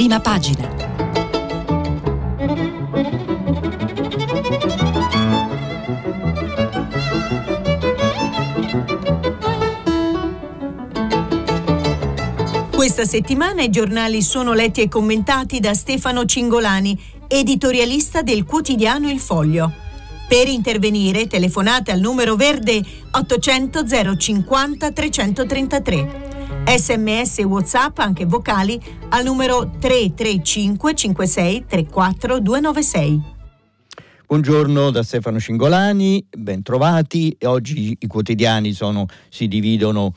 prima pagina. Questa settimana i giornali sono letti e commentati da Stefano Cingolani, editorialista del quotidiano Il Foglio. Per intervenire telefonate al numero verde 800 050 333. Sms e WhatsApp anche vocali al numero 335 56 34 296. Buongiorno da Stefano Cingolani, ben trovati. Oggi i quotidiani sono, si dividono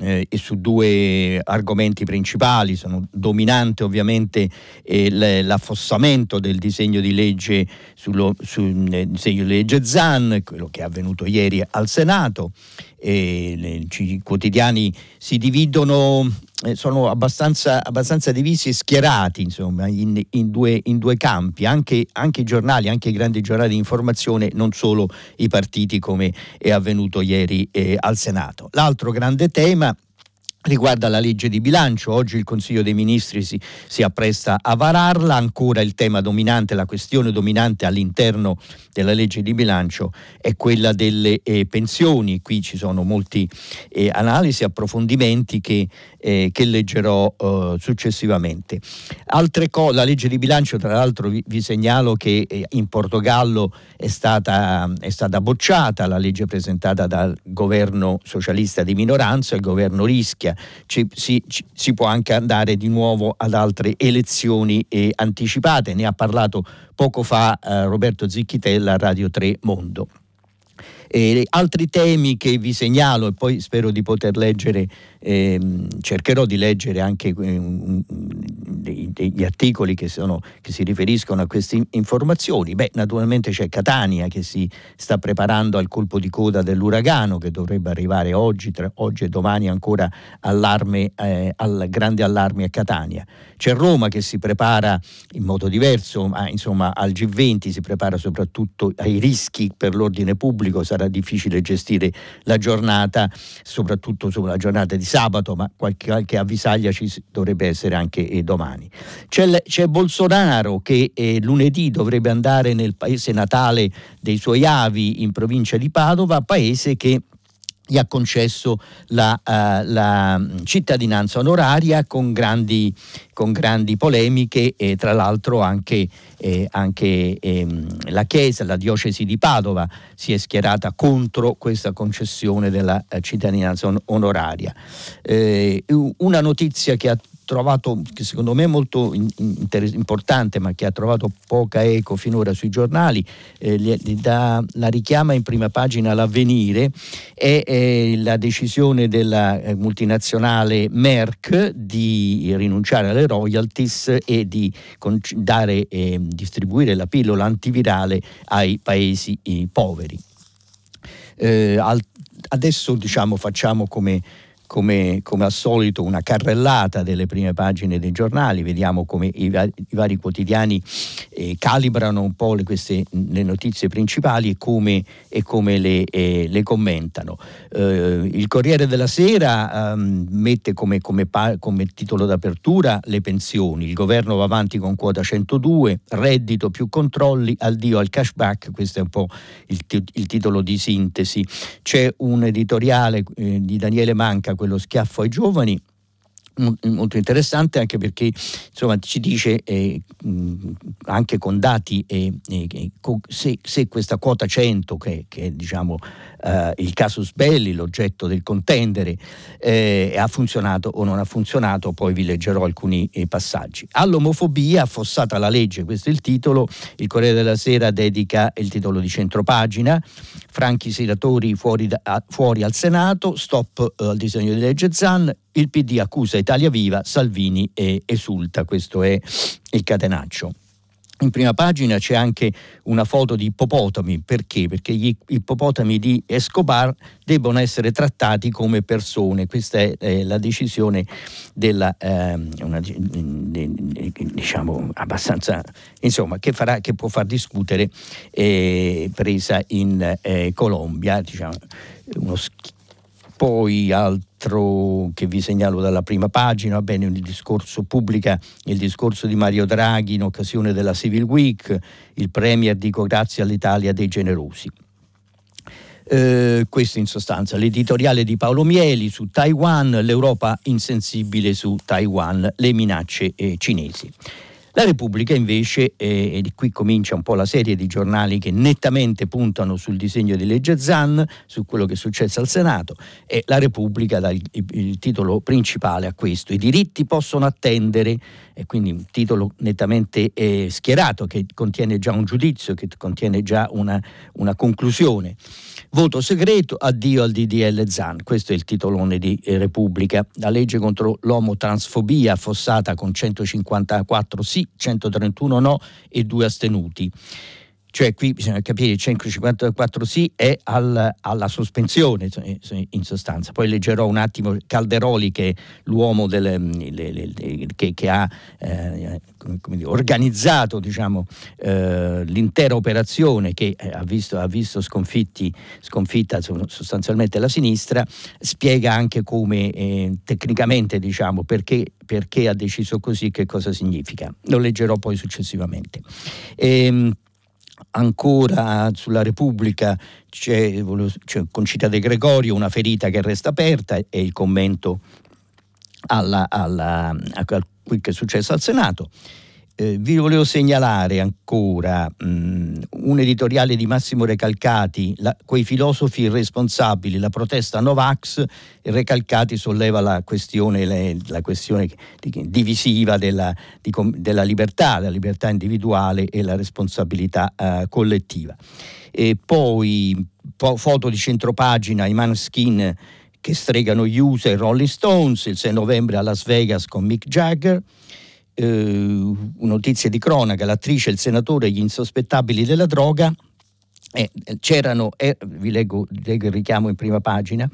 eh, su due argomenti principali. Sono dominante ovviamente eh, l'affossamento del disegno di legge sullo, sul disegno di legge ZAN, quello che è avvenuto ieri al Senato. I quotidiani si dividono sono abbastanza, abbastanza, divisi e schierati insomma, in, in, due, in due, campi, anche, anche, i giornali, anche i grandi giornali di informazione, non solo i partiti come è avvenuto ieri eh, al Senato. L'altro grande tema riguarda la legge di bilancio. Oggi il Consiglio dei Ministri si, si, appresta a vararla. Ancora il tema dominante, la questione dominante all'interno della legge di bilancio è quella delle eh, pensioni. Qui ci sono molti eh, analisi, approfondimenti che, eh, che leggerò eh, successivamente. Altre cose, la legge di bilancio, tra l'altro, vi, vi segnalo che eh, in Portogallo è stata, è stata bocciata la legge presentata dal governo socialista di minoranza, il governo rischia ci, si, ci, si, può anche andare di nuovo ad altre elezioni eh, anticipate. Ne ha parlato poco fa eh, Roberto Zicchitella Radio 3 Mondo. E altri temi che vi segnalo e poi spero di poter leggere, ehm, cercherò di leggere anche eh, degli articoli che, sono, che, si riferiscono a queste informazioni. Beh, naturalmente c'è Catania che si sta preparando al colpo di coda dell'uragano che dovrebbe arrivare oggi, tra, oggi e domani ancora allarme, eh, al grande allarme a Catania. C'è Roma che si prepara in modo diverso, ma insomma al G20 si prepara soprattutto ai rischi per l'ordine pubblico, difficile gestire la giornata, soprattutto sulla giornata di sabato, ma qualche, qualche avvisaglia ci dovrebbe essere anche eh, domani. C'è, c'è, Bolsonaro che eh, lunedì dovrebbe andare nel paese natale dei suoi avi in provincia di Padova, paese che gli ha concesso la, uh, la cittadinanza onoraria con grandi, con grandi polemiche e tra l'altro anche, eh, anche ehm, la Chiesa, la diocesi di Padova si è schierata contro questa concessione della uh, cittadinanza on- onoraria. Eh, una notizia che ha trovato, che secondo me è molto inter- importante, ma che ha trovato poca eco finora sui giornali, eh, li, da, la richiama in prima pagina l'avvenire, è, è la decisione della eh, multinazionale Merck di rinunciare alle royalties e di con- dare, eh, distribuire la pillola antivirale ai paesi poveri. Eh, al- adesso diciamo, facciamo come come, come, al solito una carrellata delle prime pagine dei giornali, vediamo come i, i vari quotidiani eh, calibrano un po' le, queste, le notizie principali e come, e come le, eh, le, commentano. Eh, il Corriere della Sera ehm, mette come, come, come, titolo d'apertura le pensioni, il governo va avanti con quota 102, reddito più controlli, addio al cashback, questo è un po' il, il titolo di sintesi. C'è un editoriale eh, di Daniele Manca quello schiaffo ai giovani molto interessante anche perché insomma, ci dice eh, anche con dati eh, eh, se, se, questa quota 100 che, che è diciamo, eh, il casus belli, l'oggetto del contendere eh, ha funzionato o non ha funzionato poi vi leggerò alcuni eh, passaggi. All'omofobia affossata la legge questo è il titolo il Corriere della Sera dedica il titolo di centropagina franchi senatori fuori, da, fuori al Senato stop al disegno di legge Zan il PD accusa Italia Viva, Salvini e esulta, questo è il catenaccio. In prima pagina c'è anche una foto di ippopotami, perché? Perché gli ippopotami di Escobar debbono essere trattati come persone, questa è eh, la decisione della, eh, una, diciamo, abbastanza, insomma, che, farà, che può far discutere, eh, presa in eh, Colombia, diciamo, uno poi altro che vi segnalo dalla prima pagina, bene, il discorso pubblica il discorso di Mario Draghi in occasione della Civil Week, il Premier dico grazie all'Italia dei generosi. Eh, questo in sostanza l'editoriale di Paolo Mieli su Taiwan, l'Europa insensibile su Taiwan, le minacce eh, cinesi. La Repubblica invece, eh, e qui comincia un po' la serie di giornali che nettamente puntano sul disegno di legge Zan, su quello che è successo al Senato, e la Repubblica dà il, il titolo principale a questo, i diritti possono attendere, e quindi un titolo nettamente eh, schierato che contiene già un giudizio, che contiene già una, una conclusione. Voto segreto, addio al DDL Zan. Questo è il titolone di eh, Repubblica. La legge contro l'omotransfobia affossata con 154 sì, 131 no e due astenuti. Cioè qui bisogna capire il 154 sì è al, alla sospensione in sostanza. Poi leggerò un attimo Calderoli che è l'uomo delle, le, le, le, che, che, ha eh, dire, organizzato diciamo, eh, l'intera operazione che eh, ha visto, ha visto sconfitta sostanzialmente la sinistra, spiega anche come eh, tecnicamente diciamo, perché, perché, ha deciso così, che cosa significa. Lo leggerò poi successivamente. Ehm, ancora sulla Repubblica c'è, c'è Concita De Gregorio, una ferita che resta aperta e il commento alla, alla, a quel che è successo al Senato. Eh, vi volevo segnalare ancora mh, un editoriale di Massimo Recalcati, la, quei filosofi irresponsabili, la protesta Novax, Recalcati solleva la questione, le, la questione di, divisiva della, di, della, libertà, la libertà individuale e la responsabilità eh, collettiva. E poi po, foto di centropagina, i Manskin che stregano gli USA e Rolling Stones, il 6 novembre a Las Vegas con Mick Jagger eh, notizie di cronaca, l'attrice, il senatore, gli insospettabili della droga, eh, c'erano, eh, vi leggo, leggo il richiamo in prima pagina,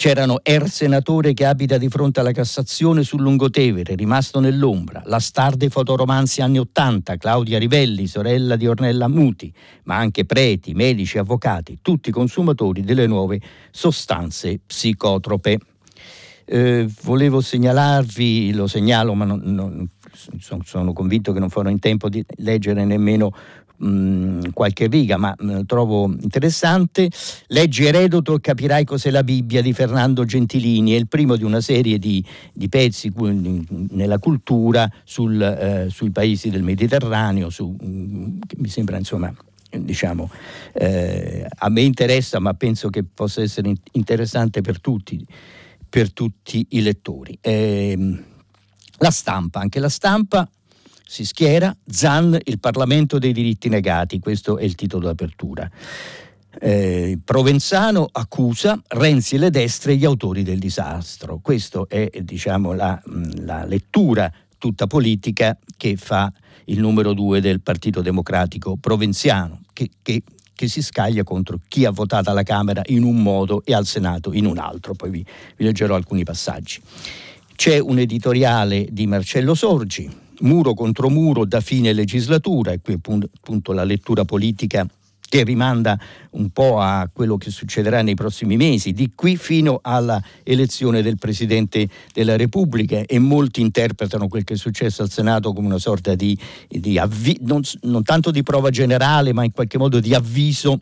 C'erano Er senatore che abita di fronte alla Cassazione sul Lungotevere, rimasto nell'ombra, la star dei fotoromanzi anni Ottanta, Claudia Rivelli, sorella di Ornella Muti, ma anche preti, medici, avvocati, tutti consumatori delle nuove sostanze psicotrope. Eh, volevo segnalarvi, lo segnalo ma non, non, sono convinto che non farò in tempo di leggere nemmeno mh, qualche riga, ma mh, trovo interessante. Leggi Eredoto e capirai cos'è la Bibbia di Fernando Gentilini, è il primo di una serie di, di pezzi nella cultura sul, eh, sui paesi del Mediterraneo, su, che mi sembra insomma diciamo, eh, a me interessa, ma penso che possa essere interessante per tutti, per tutti i lettori. Eh, la stampa, anche la stampa si schiera, Zan, il Parlamento dei diritti negati, questo è il titolo d'apertura. Eh, Provenzano accusa Renzi e le destre gli autori del disastro. Questa è diciamo, la, la, lettura tutta politica che fa il numero due del Partito Democratico provenziano, che, che, che, si scaglia contro chi ha votato alla Camera in un modo e al Senato in un altro. Poi vi, vi leggerò alcuni passaggi. C'è un editoriale di Marcello Sorgi, Muro contro muro da fine legislatura, e qui appunto la lettura politica che rimanda un po' a quello che succederà nei prossimi mesi, di qui fino alla elezione del Presidente della Repubblica e molti interpretano quel che è successo al Senato come una sorta di, di avvi- non, non tanto di prova generale, ma in qualche modo di avviso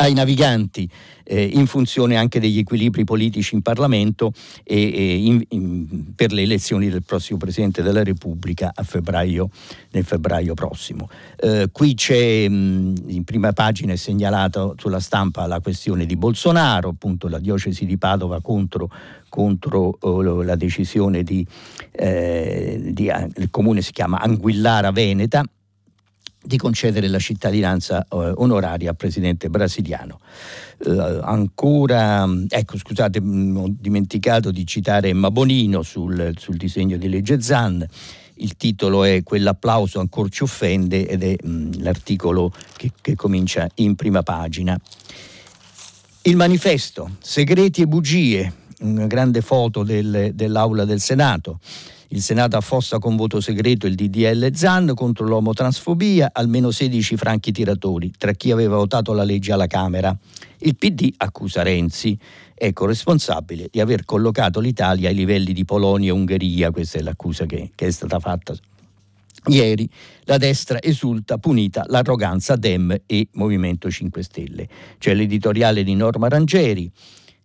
ai naviganti eh, in funzione anche degli equilibri politici in Parlamento e, e in, in, per le elezioni del prossimo Presidente della Repubblica febbraio, nel febbraio prossimo. Eh, qui c'è mh, in prima pagina è segnalata sulla stampa la questione di Bolsonaro, appunto la diocesi di Padova contro, contro oh, la decisione di, eh, di, il comune si chiama Anguillara Veneta di concedere la cittadinanza eh, onoraria al presidente brasiliano. Eh, ancora, ecco scusate, mh, ho dimenticato di citare Emma Bonino sul, sul, disegno di legge Zan. Il titolo è Quell'applauso ancora ci offende ed è mh, l'articolo che, che comincia in prima pagina. Il manifesto, segreti e bugie, una grande foto del, dell'aula del Senato. Il Senato affossa con voto segreto il DDL ZAN contro l'omotransfobia, almeno 16 franchi tiratori, tra chi aveva votato la legge alla Camera. Il PD accusa Renzi, ecco responsabile di aver collocato l'Italia ai livelli di Polonia e Ungheria, questa è l'accusa che, che è stata fatta Ieri la destra esulta punita l'arroganza Dem e Movimento 5 Stelle. C'è l'editoriale di Norma Rangeri,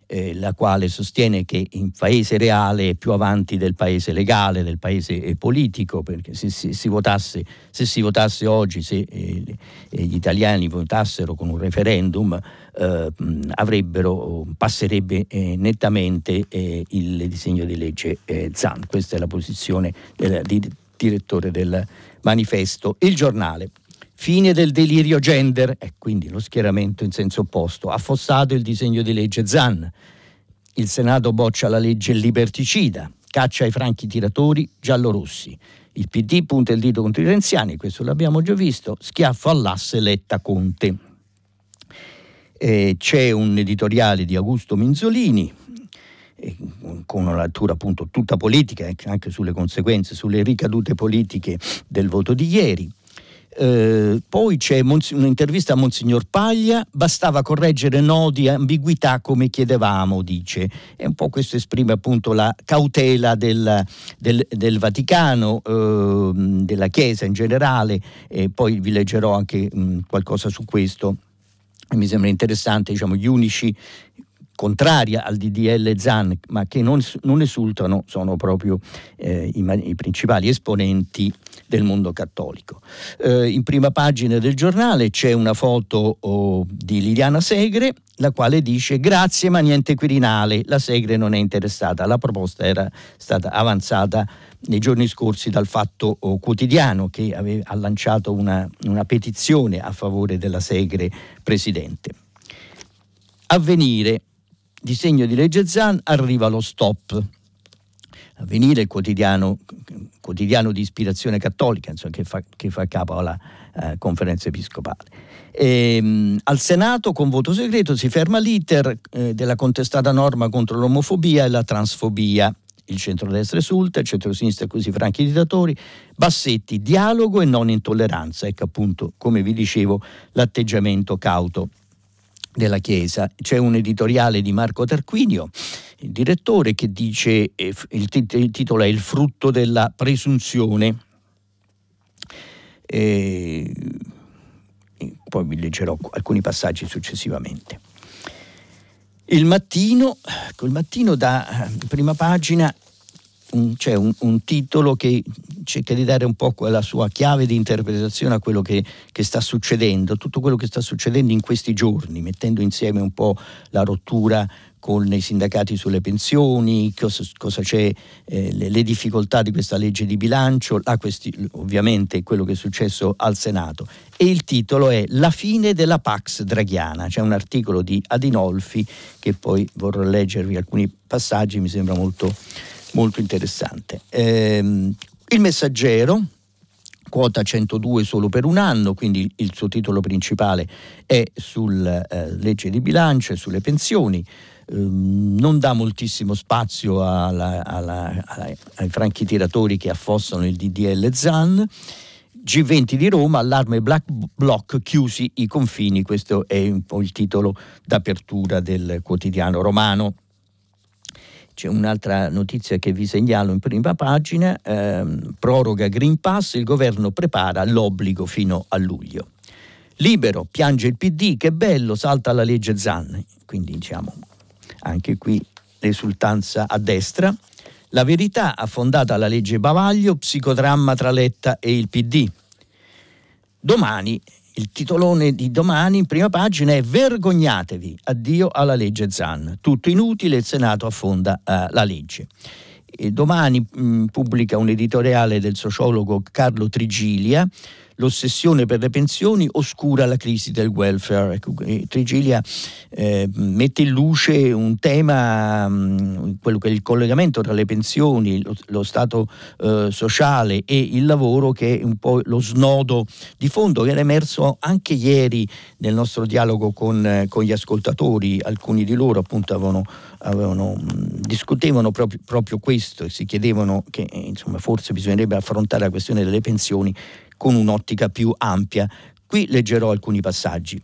eh, la quale sostiene che in paese reale è più avanti del paese legale, del paese eh, politico, perché se, se, si, votasse, se si votasse oggi, se eh, gli italiani votassero con un referendum, eh, passerebbe eh, nettamente eh, il disegno di legge ZAN. Questa è la posizione del direttore del manifesto. Il giornale. Fine del delirio gender, e quindi lo schieramento in senso opposto, affossato il disegno di legge Zan. Il Senato boccia la legge liberticida, caccia ai franchi tiratori giallorossi. Il PD punta il dito contro i renziani, questo l'abbiamo già visto, schiaffo all'asse Letta Conte. Eh, c'è un editoriale di Augusto Minzolini, eh, con una lettura appunto tutta politica, anche sulle conseguenze, sulle ricadute politiche del voto di ieri. Eh, poi c'è un'intervista a Monsignor Paglia, bastava correggere nodi e ambiguità come chiedevamo, dice. E un po' questo esprime appunto la cautela del, del, del Vaticano, eh, della Chiesa in generale, e poi vi leggerò anche mh, qualcosa su questo. Mi sembra interessante, diciamo, gli unici contraria al DDL ZAN, ma che non, non esultano, sono proprio eh, i, i, principali esponenti del mondo cattolico. Eh, in prima pagina del giornale c'è una foto oh, di Liliana Segre, la quale dice grazie ma niente Quirinale, la Segre non è interessata, la proposta era stata avanzata nei giorni scorsi dal Fatto oh, Quotidiano che aveva, ha lanciato una, una petizione a favore della Segre Presidente. Avvenire disegno di legge Zan arriva lo stop. Avvenire il quotidiano, quotidiano di ispirazione cattolica insomma, che, fa, che, fa, capo alla eh, conferenza episcopale. E, ehm, al Senato con voto segreto si ferma l'iter eh, della contestata norma contro l'omofobia e la transfobia. Il centrodestra esulta, il centrosinistra così franchi dittatori, Bassetti, dialogo e non intolleranza. Ecco appunto, come vi dicevo, l'atteggiamento cauto della Chiesa. C'è un editoriale di Marco Tarquinio, il direttore, che dice, eh, il, titolo è Il frutto della presunzione. E, poi vi leggerò alcuni passaggi successivamente. Il mattino, col mattino da eh, prima pagina un, c'è un, un, titolo che cerca di dare un po' la sua chiave di interpretazione a quello che, che, sta succedendo, tutto quello che sta succedendo in questi giorni, mettendo insieme un po' la rottura con i sindacati sulle pensioni, cosa, cosa c'è, eh, le, le, difficoltà di questa legge di bilancio, questi, ovviamente quello che è successo al Senato. E il titolo è La fine della Pax Draghiana. C'è un articolo di Adinolfi che poi vorrò leggervi alcuni passaggi, mi sembra molto molto interessante. Ehm, il messaggero, quota 102 solo per un anno, quindi il suo titolo principale è sulla eh, legge di bilancio e sulle pensioni. Ehm, non dà moltissimo spazio alla, alla, alla, ai franchi tiratori che affossano il DDL ZAN. G20 di Roma, allarme Black Bloc, chiusi i confini, questo è il titolo d'apertura del quotidiano romano. C'è un'altra notizia che vi segnalo in prima pagina, ehm, proroga Green Pass, il governo prepara l'obbligo fino a luglio. Libero, piange il PD, che bello, salta la legge Zan. Quindi diciamo, anche qui l'esultanza a destra. La verità affondata alla legge Bavaglio, psicodramma tra Letta e il PD. Domani il titolone di domani in prima pagina è Vergognatevi, addio alla legge Zan. Tutto inutile, il Senato affonda uh, la legge. E domani mh, pubblica un editoriale del sociologo Carlo Trigilia l'ossessione per le pensioni oscura la crisi del welfare. Ecco, Trigilia eh, mette in luce un tema, mm, quello che è il collegamento tra le pensioni, lo, lo stato eh, sociale e il lavoro, che è un po' lo snodo di fondo che era emerso anche ieri nel nostro dialogo con, eh, con gli ascoltatori. Alcuni di loro appunto avevano, avevano, mm, discutevano proprio, proprio, questo e si chiedevano che eh, insomma, forse bisognerebbe affrontare la questione delle pensioni con un'ottica più ampia. Qui leggerò alcuni passaggi.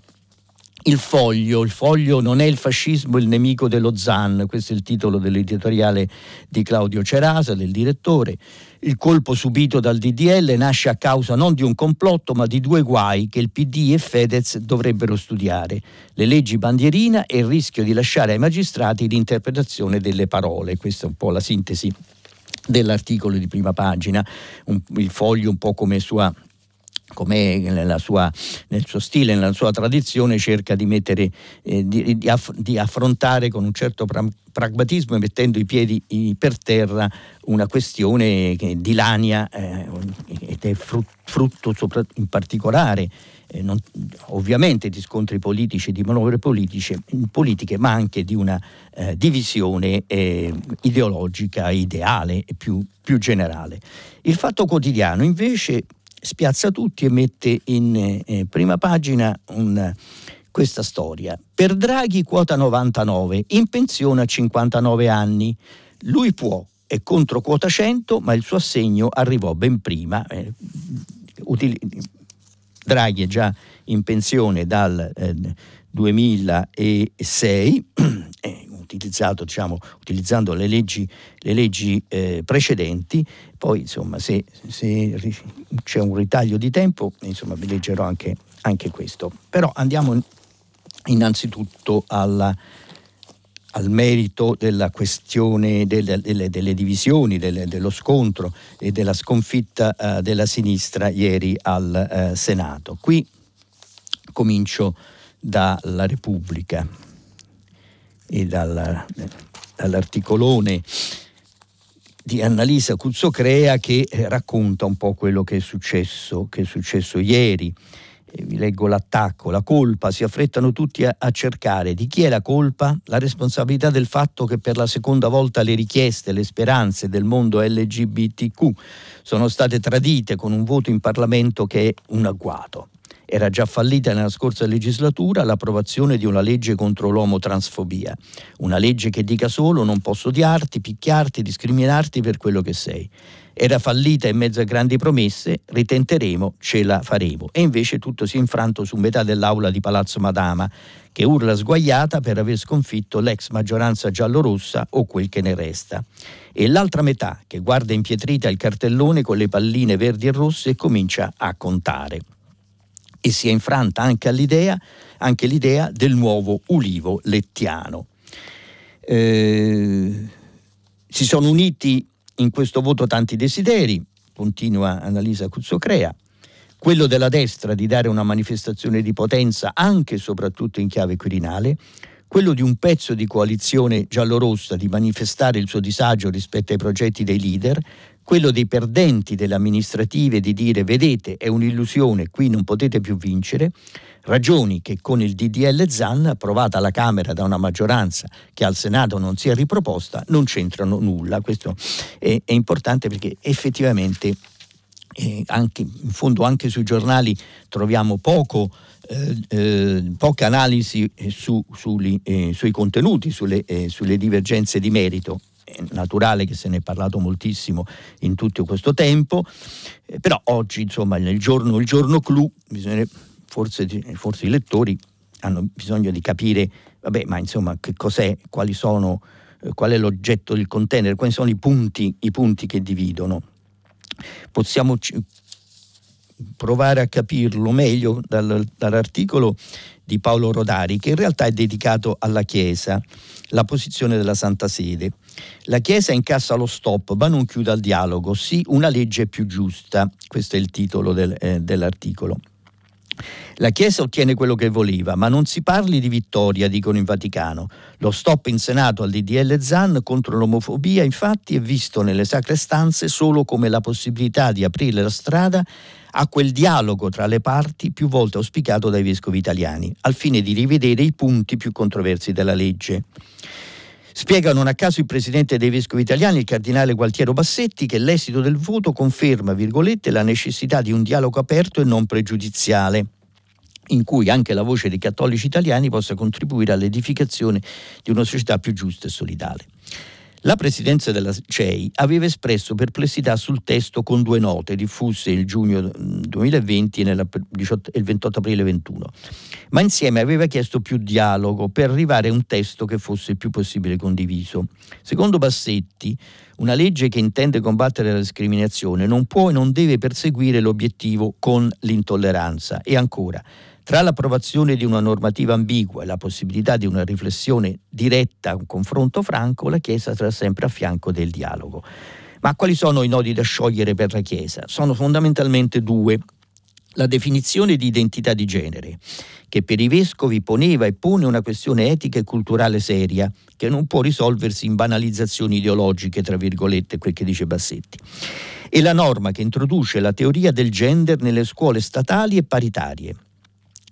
Il foglio, il foglio non è il fascismo il nemico dello ZAN, questo è il titolo dell'editoriale di Claudio Cerasa, del direttore. Il colpo subito dal DDL nasce a causa non di un complotto ma di due guai che il PD e Fedez dovrebbero studiare, le leggi bandierina e il rischio di lasciare ai magistrati l'interpretazione delle parole. Questa è un po' la sintesi dell'articolo di prima pagina, un, il foglio un po' come sua come nel suo stile, nella sua tradizione, cerca di, mettere, eh, di, di, aff- di, affrontare con un certo pra- pragmatismo e mettendo i piedi per terra una questione che dilania eh, ed è frutto sopra- in particolare eh, non, ovviamente di scontri politici e di manovre politiche, politiche, ma anche di una eh, divisione eh, ideologica, ideale e più, più generale. Il Fatto Quotidiano invece spiazza tutti e mette in eh, prima pagina un, questa storia. Per Draghi quota 99, in pensione a 59 anni. Lui può, è contro quota 100, ma il suo assegno arrivò ben prima. Eh, Draghi è già in pensione dal eh, 2006, eh, utilizzato, diciamo, utilizzando le leggi, le leggi eh, precedenti, poi insomma se, se, c'è un ritaglio di tempo insomma, vi leggerò anche, anche questo. Però andiamo innanzitutto alla, al merito della questione delle, delle, delle divisioni, delle, dello scontro e della sconfitta uh, della sinistra ieri al uh, Senato. Qui comincio dalla Repubblica e dalla, dall'articolone di Annalisa Cuzzocrea che eh, racconta un po' quello che è successo, che è successo ieri. E vi leggo l'attacco, la colpa, si affrettano tutti a, a, cercare. Di chi è la colpa? La responsabilità del fatto che per la seconda volta le richieste, le speranze del mondo LGBTQ sono state tradite con un voto in Parlamento che è un agguato. Era già fallita nella scorsa legislatura l'approvazione di una legge contro l'omotransfobia, una legge che dica solo non posso odiarti, picchiarti, discriminarti per quello che sei. Era fallita in mezzo a grandi promesse, ritenteremo, ce la faremo. E invece tutto si è infranto su metà dell'aula di Palazzo Madama, che urla sguaiata per aver sconfitto l'ex maggioranza giallorossa o quel che ne resta. E l'altra metà, che guarda impietrita il cartellone con le palline verdi e rosse e comincia a contare e si è infranta anche, anche l'idea del nuovo ulivo lettiano. Eh, si sono uniti in questo voto tanti desideri, continua Annalisa Cuzzocrea, quello della destra di dare una manifestazione di potenza anche e soprattutto in chiave quirinale, quello di un pezzo di coalizione giallorossa di manifestare il suo disagio rispetto ai progetti dei leader, quello dei perdenti delle amministrative di dire vedete è un'illusione, qui non potete più vincere, ragioni che con il DDL ZAN approvata alla Camera da una maggioranza che al Senato non si è riproposta non c'entrano nulla. Questo è, è importante perché effettivamente eh, anche, in fondo anche sui giornali troviamo poco, eh, eh, poca analisi su, sui, eh, sui contenuti, sulle, eh, sulle divergenze di merito è naturale che se ne è parlato moltissimo in tutto questo tempo, eh, però oggi, insomma, nel giorno, il giorno clou, forse, forse, i lettori hanno bisogno di capire, vabbè, ma insomma, che cos'è, quali sono, eh, qual è l'oggetto del container, quali sono i punti, i punti che dividono. Possiamo provare a capirlo meglio dal, dall'articolo di Paolo Rodari, che in realtà è dedicato alla Chiesa, la posizione della Santa Sede. La Chiesa incassa lo stop, ma non chiude al dialogo, sì una legge più giusta, questo è il titolo del, eh, dell'articolo. La Chiesa ottiene quello che voleva, ma non si parli di vittoria, dicono in Vaticano. Lo stop in Senato al DDL ZAN contro l'omofobia, infatti, è visto nelle sacre stanze solo come la possibilità di aprire la strada a quel dialogo tra le parti più volte auspicato dai vescovi italiani, al fine di rivedere i punti più controversi della legge. Spiega non a caso il presidente dei vescovi italiani, il cardinale Gualtiero Bassetti, che l'esito del voto conferma, virgolette, la necessità di un dialogo aperto e non pregiudiziale in cui anche la voce dei cattolici italiani possa contribuire all'edificazione di una società più giusta e solidale. La presidenza della CEI aveva espresso perplessità sul testo con due note diffuse il giugno 2020 e il 28 aprile 2021, ma insieme aveva chiesto più dialogo per arrivare a un testo che fosse il più possibile condiviso. Secondo Bassetti, una legge che intende combattere la discriminazione non può e non deve perseguire l'obiettivo con l'intolleranza. E ancora, tra l'approvazione di una normativa ambigua e la possibilità di una riflessione diretta, un confronto franco, la Chiesa sarà sempre a fianco del dialogo. Ma quali sono i nodi da sciogliere per la Chiesa? Sono fondamentalmente due. La definizione di identità di genere, che per i vescovi poneva e pone una questione etica e culturale seria, che non può risolversi in banalizzazioni ideologiche, tra virgolette, quel che dice Bassetti. E la norma che introduce la teoria del gender nelle scuole statali e paritarie,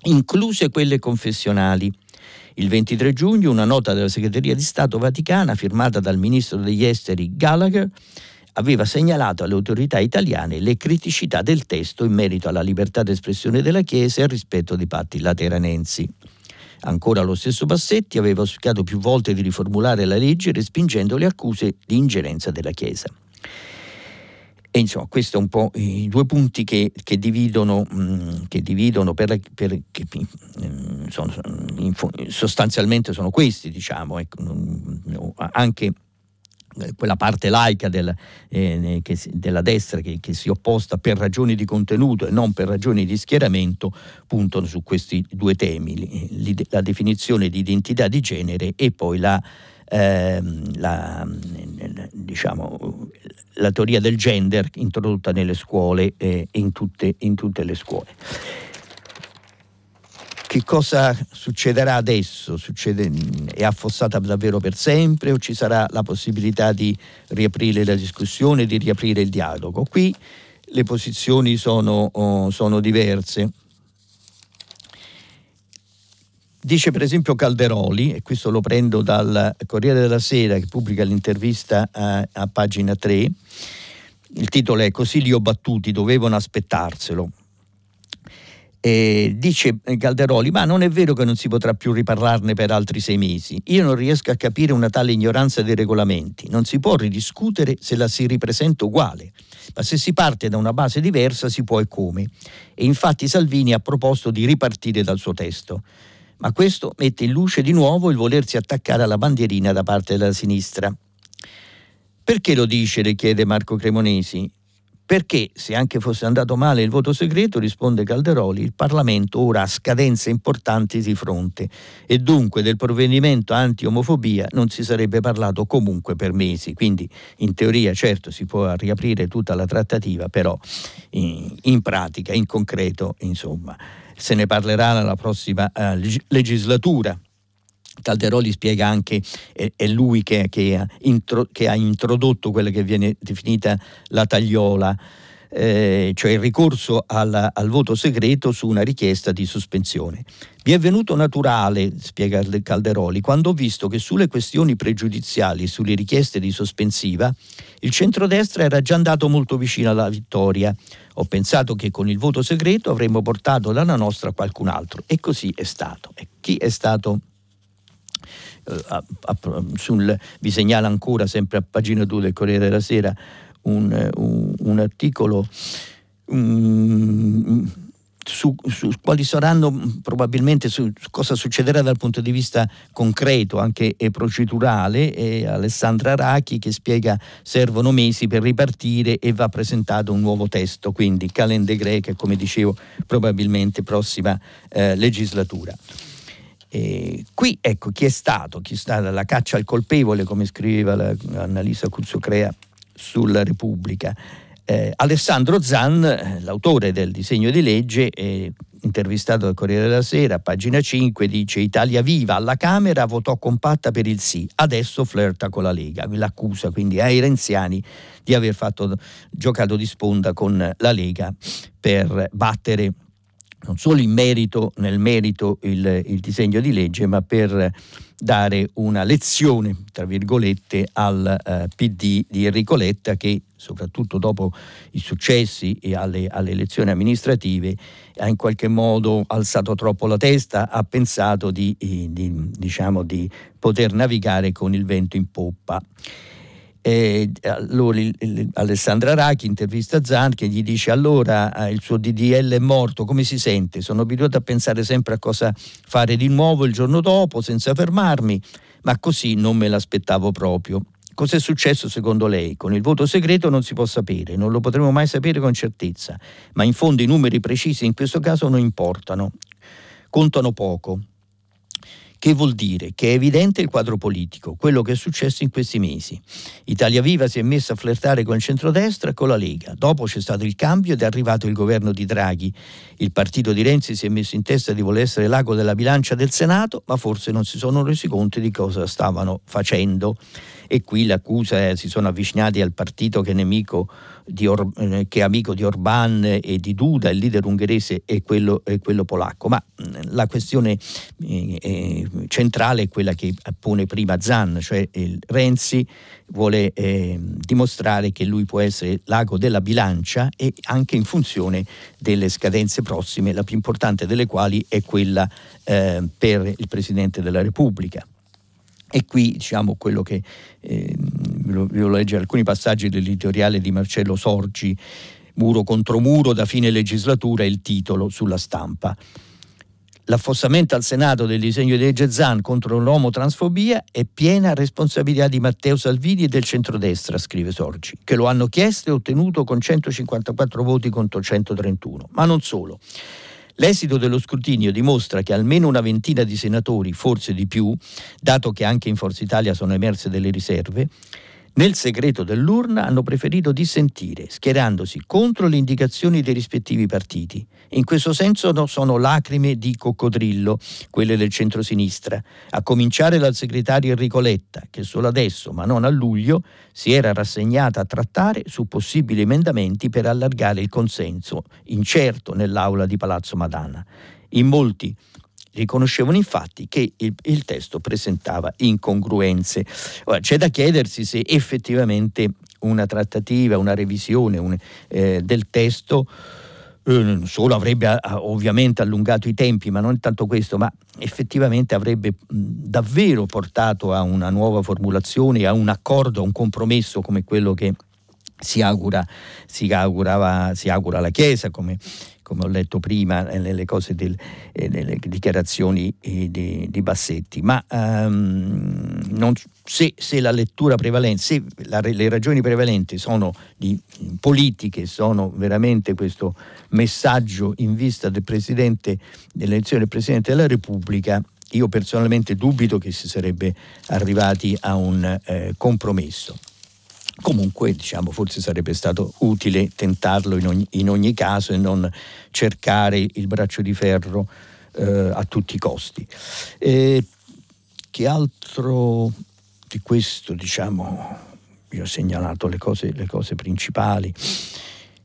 incluse quelle confessionali. Il 23 giugno una nota della Segreteria di Stato Vaticana firmata dal ministro degli esteri Gallagher aveva segnalato alle autorità italiane le criticità del testo in merito alla libertà d'espressione della Chiesa e al rispetto dei patti lateranensi. Ancora lo stesso Bassetti aveva auspicato più volte di riformulare la legge respingendo le accuse di ingerenza della Chiesa. E insomma, questi sono un po' i due punti che, che dividono, mh, che dividono per, per, che, mh, sono, in, sostanzialmente sono questi, diciamo, ecco, anche eh, quella parte laica del, eh, che, della destra che, che, si opposta per ragioni di contenuto e non per ragioni di schieramento puntano su questi due temi, la definizione di identità di genere e poi la ehm, la, diciamo, la, teoria del gender introdotta nelle scuole e in tutte, in tutte le scuole. Che cosa succederà adesso? Succede, è affossata davvero per sempre o ci sarà la possibilità di riaprire la discussione, di riaprire il dialogo? Qui le posizioni sono, oh, sono diverse. Dice per esempio Calderoli, e questo lo prendo dal Corriere della Sera che pubblica l'intervista a, a pagina 3, il titolo è Così li ho battuti, dovevano aspettarselo. E dice Calderoli, ma non è vero che non si potrà più riparlarne per altri sei mesi. Io non riesco a capire una tale ignoranza dei regolamenti. Non si può ridiscutere se la si ripresenta uguale, ma se si parte da una base diversa si può e come. E infatti Salvini ha proposto di ripartire dal suo testo ma questo mette in luce di nuovo il volersi attaccare alla bandierina da parte della sinistra. Perché lo dice, le chiede Marco Cremonesi? Perché, se anche fosse andato male il voto segreto, risponde Calderoli, il Parlamento ora ha scadenze importanti di fronte e dunque del provvedimento anti-omofobia non si sarebbe parlato comunque per mesi. Quindi in teoria certo si può riaprire tutta la trattativa, però in, in pratica, in concreto, insomma, se ne parlerà nella prossima uh, legislatura. Calderoli spiega anche, è lui che, che, ha intro, che, ha introdotto quella che viene definita la tagliola, eh, cioè il ricorso al, al, voto segreto su una richiesta di sospensione. Mi è venuto naturale, spiega Calderoli, quando ho visto che sulle questioni pregiudiziali, sulle richieste di sospensiva, il centrodestra era già andato molto vicino alla vittoria. Ho pensato che con il voto segreto avremmo portato dalla nostra qualcun altro e così è stato. E chi è stato? Eh, a, a, sul, vi segnala ancora sempre a pagina 2 del Corriere della Sera un, un, un articolo um, su, su, quali saranno probabilmente su, su, cosa succederà dal punto di vista concreto anche e procedurale e Alessandra Rachi che spiega servono mesi per ripartire e va presentato un nuovo testo quindi calende greca come dicevo probabilmente prossima eh, legislatura. E qui ecco chi è stato chi è stata la caccia al colpevole come scriveva la, Annalisa Cuzzocrea sulla Repubblica. Eh, Alessandro Zan, l'autore del disegno di legge, eh, intervistato dal Corriere della Sera, pagina 5, dice Italia Viva alla Camera votò compatta per il sì, adesso flirta con la Lega, l'accusa quindi ai renziani di aver fatto, giocato di sponda con la Lega per battere non solo merito, nel merito il, il disegno di legge, ma per dare una lezione, tra virgolette, al eh, PD di Enrico Letta che soprattutto dopo i successi e alle, alle, elezioni amministrative ha in qualche modo alzato troppo la testa, ha pensato di, di, diciamo, di poter navigare con il vento in poppa. E allora il, il, Alessandra Rachi intervista Zan che gli dice allora eh, il suo DDL è morto, come si sente? Sono abituato a pensare sempre a cosa fare di nuovo il giorno dopo senza fermarmi, ma così non me l'aspettavo proprio. Cos'è successo secondo lei? Con il voto segreto non si può sapere, non lo potremo mai sapere con certezza, ma in fondo i numeri precisi in questo caso non importano, contano poco. Che vuol dire? Che è evidente il quadro politico, quello che è successo in questi mesi. Italia Viva si è messa a flirtare con il centrodestra e con la Lega. Dopo c'è stato il cambio ed è arrivato il governo di Draghi. Il partito di Renzi si è messo in testa di voler essere l'ago della bilancia del Senato, ma forse non si sono resi conto di cosa stavano facendo e qui l'accusa è si sono avvicinati al partito che è, nemico Or, eh, che è amico di Orban e di Duda, il leader ungherese e quello, e quello polacco. Ma la questione eh, eh, centrale è quella che pone prima Zan, cioè Renzi vuole eh, dimostrare che lui può essere l'ago della bilancia e anche in funzione delle scadenze prossime, la più importante delle quali è quella eh, per il Presidente della Repubblica. E qui diciamo quello che eh, voglio leggere alcuni passaggi dell'editoriale di Marcello Sorgi, Muro contro muro da fine legislatura, il titolo sulla stampa. L'affossamento al Senato del disegno di legge Zan contro l'omotransfobia è piena responsabilità di Matteo Salvini e del centrodestra, scrive Sorgi, che lo hanno chiesto e ottenuto con 154 voti contro 131. Ma non solo. L'esito dello scrutinio dimostra che almeno una ventina di senatori, forse di più, dato che anche in Forza Italia sono emerse delle riserve, nel segreto dell'urna hanno preferito dissentire, schierandosi contro le indicazioni dei rispettivi partiti. In questo senso no, sono lacrime di coccodrillo, quelle del centro-sinistra, a cominciare dal segretario Enrico Letta, che solo adesso, ma non a luglio, si era rassegnata a trattare su possibili emendamenti per allargare il consenso, incerto nell'aula di Palazzo Madana. In molti Riconoscevano infatti che il, il testo presentava incongruenze. Ora, c'è da chiedersi se effettivamente una trattativa, una revisione un, eh, del testo eh, solo avrebbe ovviamente allungato i tempi, ma non tanto questo, ma effettivamente avrebbe davvero portato a una nuova formulazione, a un accordo, a un compromesso come quello che si, augura, si, augurava, si augura la Chiesa, come, come ho letto prima nelle, cose del, eh, nelle dichiarazioni eh, di, di, Bassetti, ma um, non, se, se, la lettura prevalente, se la, le ragioni prevalenti sono di, politiche, sono veramente questo messaggio in vista del Presidente, dell'elezione del Presidente della Repubblica, io personalmente dubito che si sarebbe arrivati a un eh, compromesso. Comunque, diciamo, forse sarebbe stato utile tentarlo in ogni, in ogni caso e non cercare il braccio di ferro eh, a tutti i costi. E che altro di questo, diciamo, io ho segnalato le cose, le cose principali.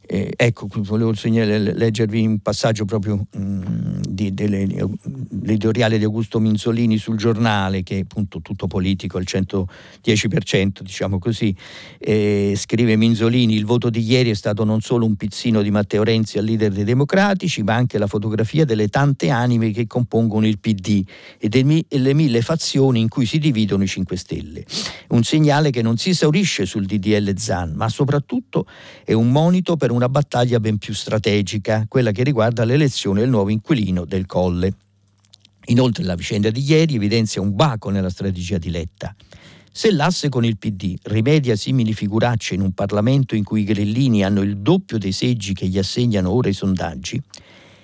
Eh, ecco, volevo segnale, leggervi un passaggio proprio mh, mm, di, dell'editoriale di Augusto Minzolini sul giornale, che è appunto tutto politico, il 110%, diciamo così. Eh, scrive Minzolini, il voto di ieri è stato non solo un pizzino di Matteo Renzi al leader dei democratici, ma anche la fotografia delle tante anime che compongono il PD e delle mille fazioni in cui si dividono i 5 Stelle. Un segnale che non si esaurisce sul DDL Zan, ma soprattutto è un monito per una battaglia ben più strategica, quella che riguarda l'elezione del nuovo inquilino del Colle. Inoltre la vicenda di ieri evidenzia un baco nella strategia di Letta. Se l'asse con il PD rimedia simili figuracce in un Parlamento in cui i grillini hanno il doppio dei seggi che gli assegnano ora i sondaggi,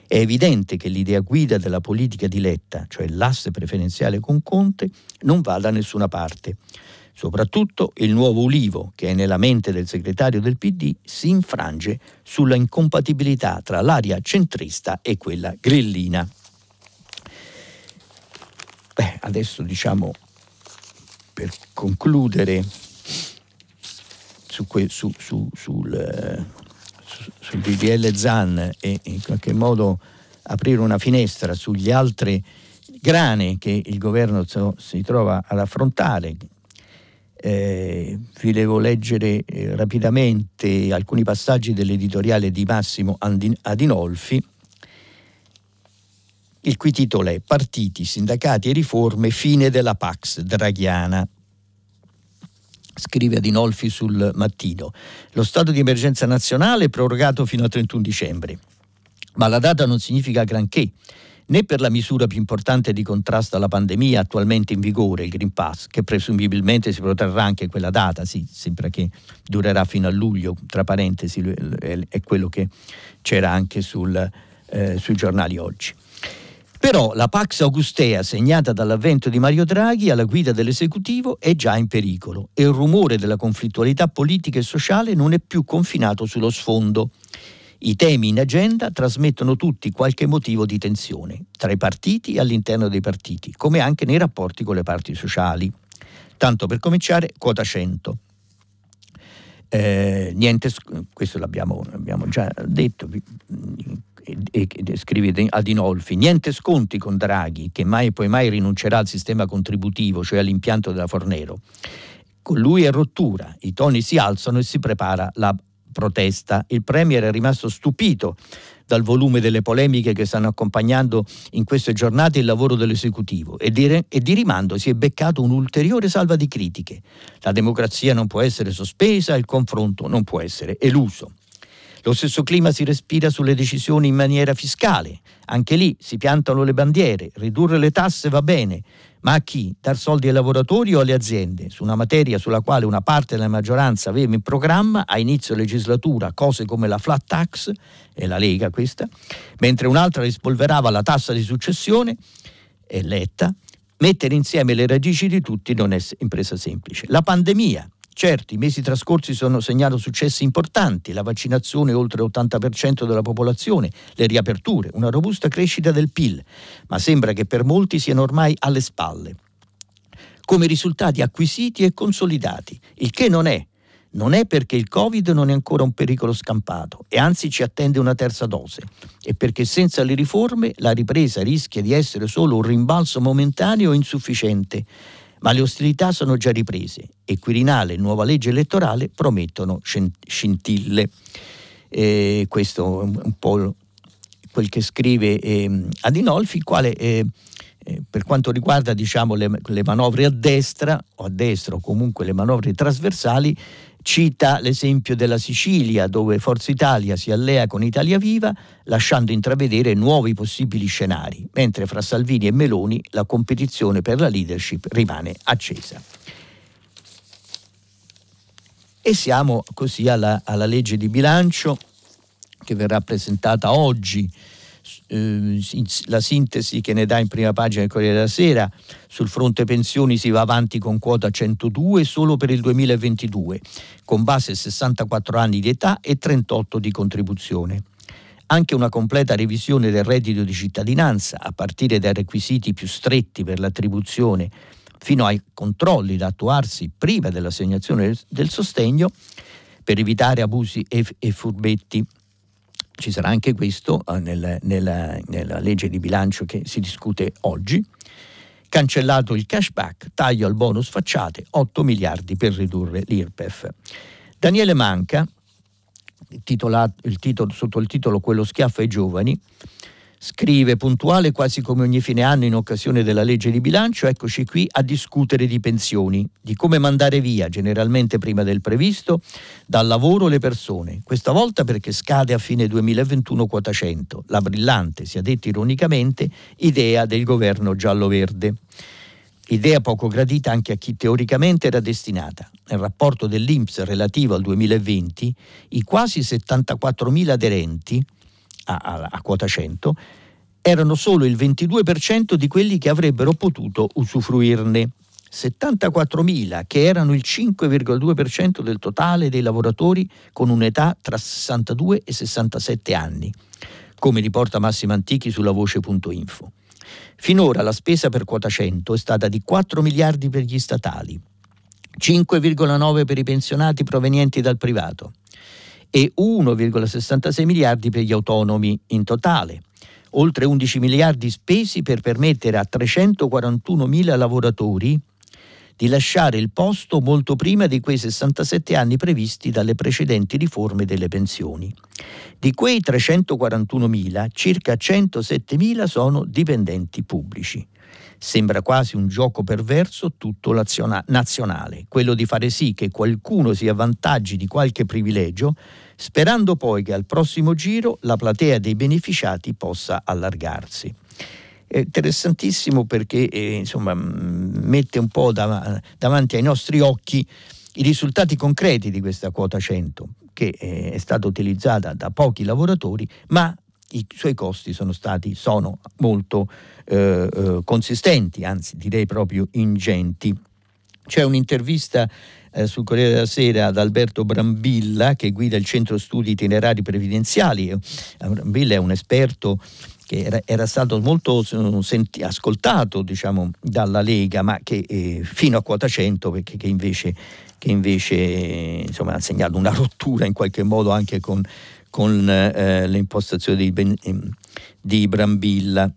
è evidente che l'idea guida della politica di Letta, cioè l'asse preferenziale con Conte, non va da nessuna parte. Soprattutto il nuovo Ulivo, che è nella mente del segretario del PD, si infrange sulla incompatibilità tra l'aria centrista e quella grillina. Beh, adesso diciamo per concludere su, su, su, sul, sul DDL ZAN e in qualche modo aprire una finestra sugli altri grane che il governo si trova ad affrontare. Eh, vi devo leggere eh, rapidamente alcuni passaggi dell'editoriale di Massimo Adinolfi, il cui titolo è Partiti, sindacati e riforme, fine della Pax draghiana. Scrive Adinolfi sul mattino. Lo stato di emergenza nazionale è prorogato fino al 31 dicembre, ma la data non significa granché né per la misura più importante di contrasto alla pandemia attualmente in vigore, il Green Pass, che presumibilmente si protrarrà anche quella data, sì, sembra che durerà fino a luglio, tra parentesi, è quello che c'era anche sul, eh, sui giornali oggi. Però la Pax Augustea segnata dall'avvento di Mario Draghi alla guida dell'esecutivo è già in pericolo e il rumore della conflittualità politica e sociale non è più confinato sullo sfondo. I temi in agenda trasmettono tutti qualche motivo di tensione, tra i partiti e all'interno dei partiti, come anche nei rapporti con le parti sociali. Tanto per cominciare, quota 100. Eh, niente, questo l'abbiamo, l'abbiamo già detto, e, e, scrive Adinolfi, niente sconti con Draghi, che mai e poi mai rinuncerà al sistema contributivo, cioè all'impianto della Fornero. Con lui è rottura, i toni si alzano e si prepara la protesta. Il Premier è rimasto stupito dal volume delle polemiche che stanno accompagnando in queste giornate il lavoro dell'esecutivo e di, e di rimando si è beccato un'ulteriore salva di critiche. La democrazia non può essere sospesa, il confronto non può essere eluso. Lo stesso clima si respira sulle decisioni in maniera fiscale. Anche lì si piantano le bandiere, ridurre le tasse va bene, ma a chi? Dar soldi ai lavoratori o alle aziende? Su una materia sulla quale una parte della maggioranza aveva in programma a inizio legislatura cose come la flat tax, è la Lega questa, mentre un'altra rispolverava la tassa di successione, è Letta, mettere insieme le radici di tutti non è impresa semplice. La pandemia, Certo, i mesi trascorsi sono segnato successi importanti, la vaccinazione oltre l'80% della popolazione, le riaperture, una robusta crescita del PIL, ma sembra che per molti siano ormai alle spalle. Come risultati acquisiti e consolidati, il che non è. Non è perché il Covid non è ancora un pericolo scampato e anzi ci attende una terza dose e perché senza le riforme la ripresa rischia di essere solo un rimbalzo momentaneo e insufficiente ma le ostilità sono già riprese e Quirinale e nuova legge elettorale promettono scintille. Eh, questo è un po' quel che scrive eh, Adinolfi, il quale eh, eh, per quanto riguarda diciamo, le, le, manovre a destra o a destra o comunque le manovre trasversali cita l'esempio della Sicilia dove Forza Italia si allea con Italia Viva lasciando intravedere nuovi possibili scenari, mentre fra Salvini e Meloni la competizione per la leadership rimane accesa. E siamo così alla, alla legge di bilancio che verrà presentata oggi la sintesi che ne dà in prima pagina il Corriere della Sera, sul fronte pensioni si va avanti con quota 102 solo per il 2022, con base 64 anni di età e 38 di contribuzione. Anche una completa revisione del reddito di cittadinanza, a partire dai requisiti più stretti per l'attribuzione fino ai controlli da attuarsi prima dell'assegnazione del sostegno, per evitare abusi e furbetti ci sarà anche questo eh, nel, nella, nella legge di bilancio che si discute oggi. Cancellato il cashback, taglio al bonus facciate, 8 miliardi per ridurre l'IRPEF. Daniele Manca, titolato, il titolo, sotto il titolo Quello schiaffo ai giovani, Scrive puntuale quasi come ogni fine anno in occasione della legge di bilancio, eccoci qui a discutere di pensioni, di come mandare via, generalmente prima del previsto, dal lavoro le persone. Questa volta perché scade a fine 2021 quota 100, la brillante, sia detto ironicamente, idea del governo giallo-verde. Idea poco gradita anche a chi teoricamente era destinata. Nel rapporto dell'Inps relativo al 2020, i quasi 74.000 aderenti a, a, a quota 100 erano solo il 22% di quelli che avrebbero potuto usufruirne. 74.000 che erano il 5,2% del totale dei lavoratori con un'età tra 62 e 67 anni, come riporta Massimo Antichi sulla voce.info. Finora la spesa per quota 100 è stata di 4 miliardi per gli statali, 5,9 per i pensionati provenienti dal privato e 1,66 miliardi per gli autonomi in totale. Oltre 11 miliardi spesi per permettere a 341 mila lavoratori di lasciare il posto molto prima di quei 67 anni previsti dalle precedenti riforme delle pensioni. Di quei 341.000, circa 107.000 sono dipendenti pubblici. Sembra quasi un gioco perverso tutto nazionale, quello di fare sì che qualcuno si avvantaggi di qualche privilegio, sperando poi che al prossimo giro la platea dei beneficiati possa allargarsi. È interessantissimo perché eh, insomma, mette un po' dav- davanti ai nostri occhi i risultati concreti di questa quota 100, che eh, è stata utilizzata da pochi lavoratori, ma i suoi costi sono stati sono molto eh, eh, consistenti, anzi direi proprio ingenti. C'è un'intervista eh, sul Corriere della Sera ad Alberto Brambilla che guida il centro studi itinerari previdenziali. Eh, Brambilla è un esperto che era, era stato molto senti, ascoltato diciamo, dalla Lega, ma che eh, fino a quota 100, perché che invece, che invece insomma, ha segnato una rottura in qualche modo anche con, con eh, le di, di Brambilla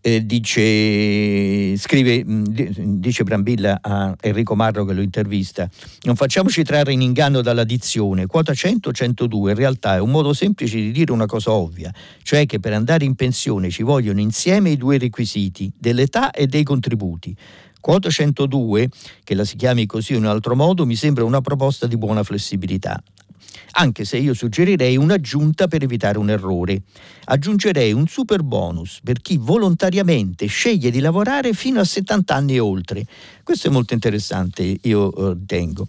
eh, dice, scrive, mm, dice Brambilla a Enrico Marro che lo intervista, non facciamoci trarre in inganno dalla dizione, quota 100-102 in realtà è un modo semplice di dire una cosa ovvia, cioè che per andare in pensione ci vogliono insieme i due requisiti, dell'età e dei contributi. Quota 102, che la si chiami così in un altro modo, mi sembra una proposta di buona flessibilità anche se io suggerirei un'aggiunta per evitare un errore. Aggiungerei un super bonus per chi volontariamente sceglie di lavorare fino a 70 anni e oltre. Questo è molto interessante, io eh, ritengo.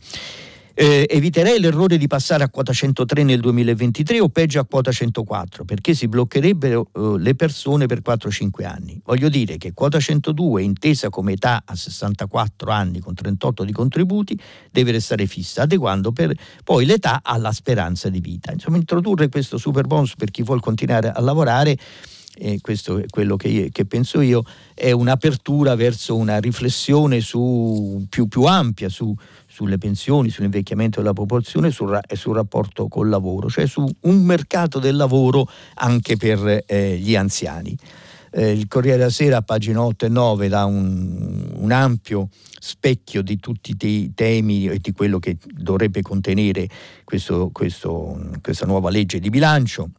Eviterei l'errore di passare a quota 103 nel 2023 o peggio a quota 104 perché si bloccherebbero eh, le persone per 4-5 anni. Voglio dire che quota 102 intesa come età a 64 anni con 38 di contributi deve restare fissa, adeguando per, poi l'età alla speranza di vita. Insomma, introdurre questo super bonus per chi vuole continuare a lavorare e questo è quello che, che, penso io, è un'apertura verso una riflessione su, più, più ampia su, sulle pensioni, sull'invecchiamento della popolazione sul, e sul rapporto col lavoro, cioè su un mercato del lavoro anche per eh, gli anziani. Eh, il Corriere della Sera pagina 8 e 9 dà un, un ampio specchio di tutti i temi e di quello che dovrebbe contenere questo, questo, questa nuova legge di bilancio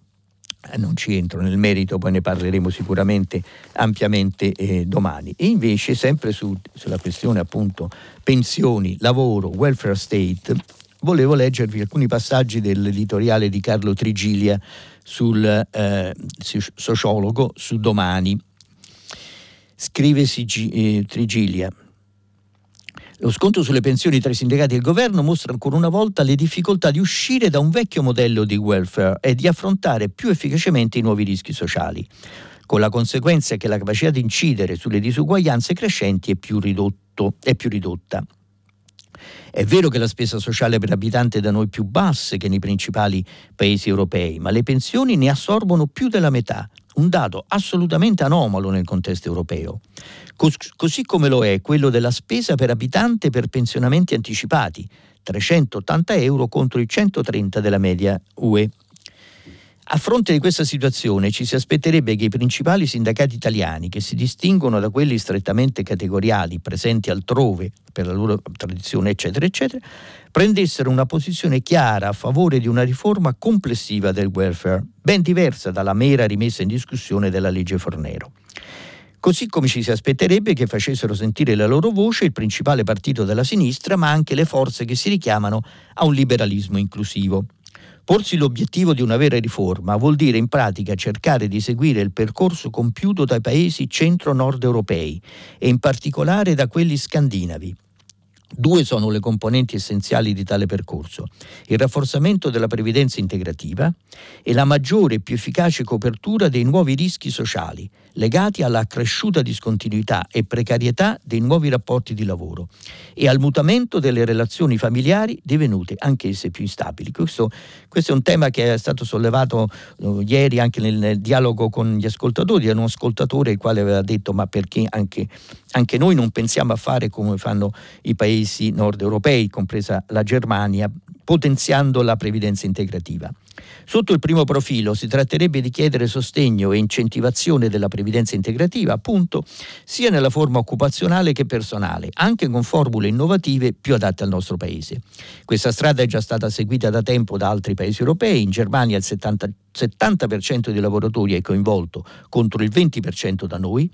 non ci entro nel merito, poi ne parleremo sicuramente ampiamente eh, domani. E invece, sempre su, sulla questione appunto pensioni, lavoro, welfare state, volevo leggervi alcuni passaggi dell'editoriale di Carlo Trigilia sul eh, sociologo su domani. Scrive eh, Trigilia. Lo scontro sulle pensioni tra i sindacati e il governo mostra ancora una volta le difficoltà di uscire da un vecchio modello di welfare e di affrontare più efficacemente i nuovi rischi sociali, con la conseguenza che la capacità di incidere sulle disuguaglianze crescenti è più, ridotto, è più ridotta. È vero che la spesa sociale per abitante è da noi più bassa che nei principali paesi europei, ma le pensioni ne assorbono più della metà, un dato assolutamente anomalo nel contesto europeo, Cos- così come lo è quello della spesa per abitante per pensionamenti anticipati, 380 euro contro i 130 della media UE. A fronte di questa situazione ci si aspetterebbe che i principali sindacati italiani, che si distinguono da quelli strettamente categoriali presenti altrove per la loro tradizione, eccetera, eccetera, prendessero una posizione chiara a favore di una riforma complessiva del welfare, ben diversa dalla mera rimessa in discussione della legge Fornero. Così come ci si aspetterebbe che facessero sentire la loro voce il principale partito della sinistra, ma anche le forze che si richiamano a un liberalismo inclusivo. Porsi l'obiettivo di una vera riforma vuol dire in pratica cercare di seguire il percorso compiuto dai paesi centro-nord europei e in particolare da quelli scandinavi. Due sono le componenti essenziali di tale percorso, il rafforzamento della previdenza integrativa e la maggiore e più efficace copertura dei nuovi rischi sociali legati alla cresciuta discontinuità e precarietà dei nuovi rapporti di lavoro e al mutamento delle relazioni familiari divenute anch'esse più instabili. Questo, questo è un tema che è stato sollevato uh, ieri anche nel, nel, dialogo con gli ascoltatori, da un ascoltatore il quale aveva detto ma perché anche, anche noi non pensiamo a fare come fanno i paesi nord europei, compresa la Germania, potenziando la previdenza integrativa. Sotto il primo profilo si tratterebbe di chiedere sostegno e incentivazione della previdenza integrativa, appunto, sia nella forma occupazionale che personale, anche con formule innovative più adatte al nostro paese. Questa strada è già stata seguita da tempo da altri paesi europei, in Germania il 70%, 70% dei lavoratori è coinvolto contro il 20% da noi,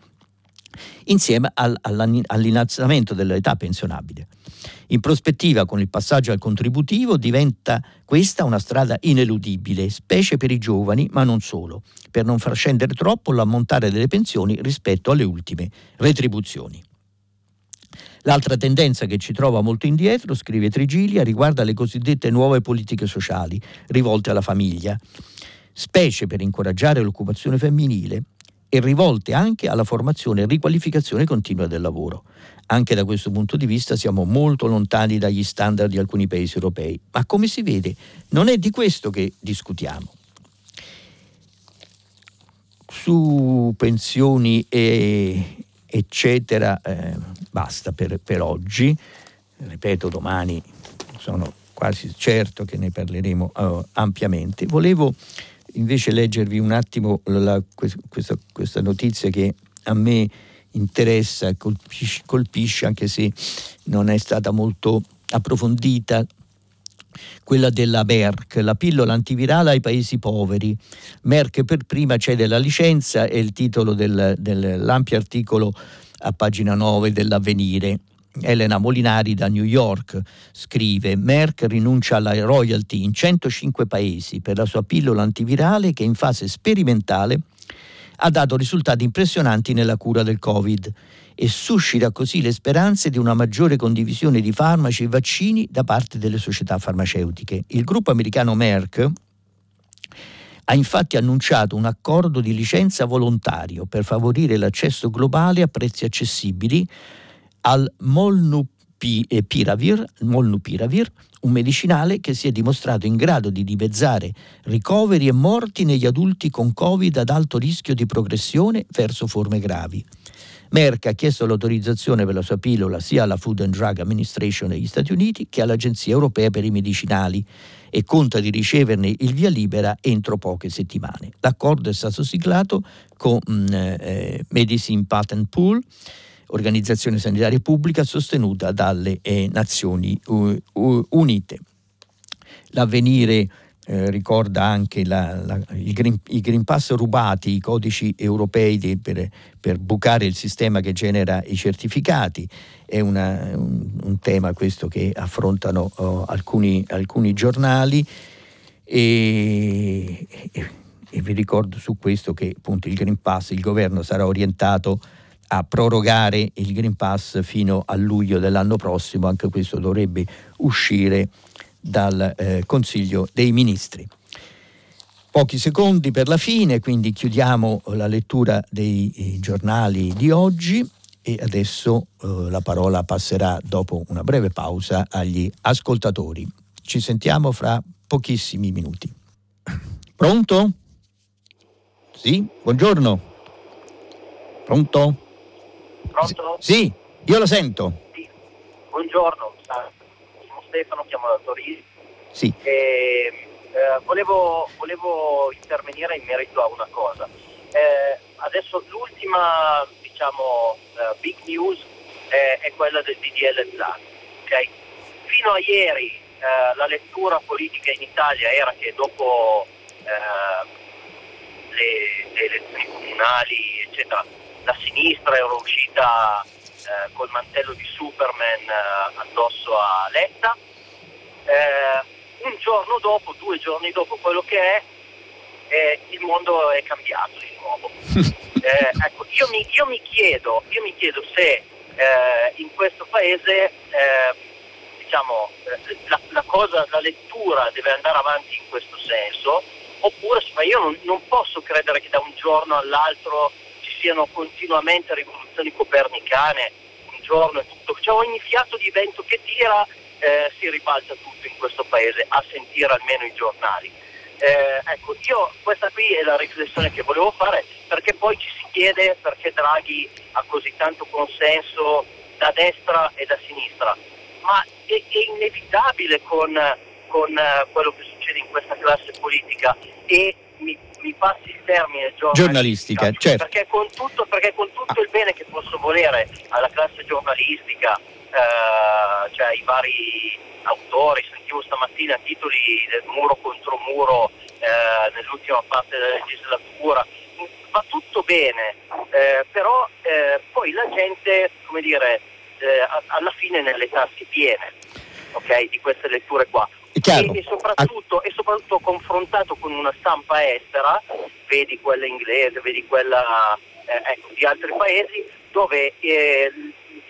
insieme al, all'innalzamento dell'età pensionabile. In prospettiva, con il passaggio al contributivo, diventa questa una strada ineludibile, specie per i giovani, ma non solo, per non far scendere troppo l'ammontare delle pensioni rispetto alle ultime retribuzioni. L'altra tendenza che ci trova molto indietro, scrive Trigilia, riguarda le cosiddette nuove politiche sociali rivolte alla famiglia, specie per incoraggiare l'occupazione femminile e rivolte anche alla formazione e riqualificazione continua del lavoro. Anche da questo punto di vista siamo molto lontani dagli standard di alcuni paesi europei, ma come si vede non è di questo che discutiamo. Su pensioni e eccetera, eh, basta per, per oggi, ripeto domani sono quasi certo che ne parleremo uh, ampiamente. Volevo invece leggervi un attimo la, questa, questa, notizia che a me interessa colpisce, colpisce, anche se non è stata molto approfondita, quella della Merck, la pillola antivirale ai paesi poveri. Merck per prima cede la licenza è il titolo del, dell'ampio articolo a pagina 9 dell'avvenire. Elena Molinari da New York scrive Merck rinuncia alla royalty in 105 paesi per la sua pillola antivirale che in fase sperimentale ha dato risultati impressionanti nella cura del Covid e suscita così le speranze di una maggiore condivisione di farmaci e vaccini da parte delle società farmaceutiche. Il gruppo americano Merck ha infatti annunciato un accordo di licenza volontario per favorire l'accesso globale a prezzi accessibili al molnupiravir, molnupiravir, un medicinale che si è dimostrato in grado di dimezzare ricoveri e morti negli adulti con Covid ad alto rischio di progressione verso forme gravi. Merck ha chiesto l'autorizzazione per la sua pillola sia alla Food and Drug Administration negli Stati Uniti che all'Agenzia Europea per i Medicinali e conta di riceverne il via libera entro poche settimane. L'accordo è stato siglato con mm, eh, Medicine Patent Pool organizzazione sanitaria pubblica sostenuta dalle eh, Nazioni Unite. L'avvenire eh, ricorda anche la, la, green, i Green Pass rubati, i codici europei di, per, per, bucare il sistema che genera i certificati. È una, un, un, tema questo che affrontano oh, alcuni, alcuni, giornali e, e, e, vi ricordo su questo che appunto il Green Pass, il governo sarà orientato a prorogare il Green Pass fino a luglio dell'anno prossimo, anche questo dovrebbe uscire dal eh, Consiglio dei Ministri. Pochi secondi per la fine, quindi chiudiamo la lettura dei eh, giornali di oggi e adesso eh, la parola passerà dopo una breve pausa agli ascoltatori. Ci sentiamo fra pochissimi minuti. Pronto? Sì, buongiorno. Pronto? Pronto? Sì, io lo sento. Sì. Buongiorno, sono Stefano, chiamo da Torino. Sì. E, eh, volevo, volevo, intervenire in merito a una cosa. Eh, adesso l'ultima diciamo, uh, big news è, è, quella del DDL ZAN. Okay? Fino a ieri eh, la lettura politica in Italia era che dopo eh, le, le elezioni comunali, eccetera, la sinistra era uscita eh, col mantello di Superman eh, addosso a Letta. Eh, un giorno dopo, due giorni dopo quello che è, il mondo è cambiato di nuovo. Eh, ecco, io, mi, io, mi chiedo, io mi chiedo se eh, in questo paese eh, diciamo, la, la, cosa, la lettura deve andare avanti in questo senso, oppure ma io non, non posso credere che da un giorno all'altro siano continuamente rivoluzioni copernicane, un giorno e tutto, cioè ogni fiato di vento che tira eh, si ribalta tutto in questo paese, a sentire almeno i giornali. Eh, ecco, io questa qui è la riflessione che volevo fare perché poi ci si chiede perché Draghi ha così tanto consenso da destra e da sinistra, ma è, è inevitabile con, con uh, quello che succede in questa classe politica e mi, mi passi il termine giornalistica, certo. perché, con tutto, perché con tutto il bene che posso volere alla classe giornalistica, eh, cioè ai vari autori, sentivo stamattina titoli del muro contro muro eh, nell'ultima parte della legislatura, va tutto bene, eh, però eh, poi la gente, come dire, eh, alla fine nelle tasche piene okay, di queste letture qua. E, e, soprattutto, e, soprattutto, confrontato con una stampa estera, vedi quella inglese, vedi quella eh, ecco, di altri paesi, dove eh,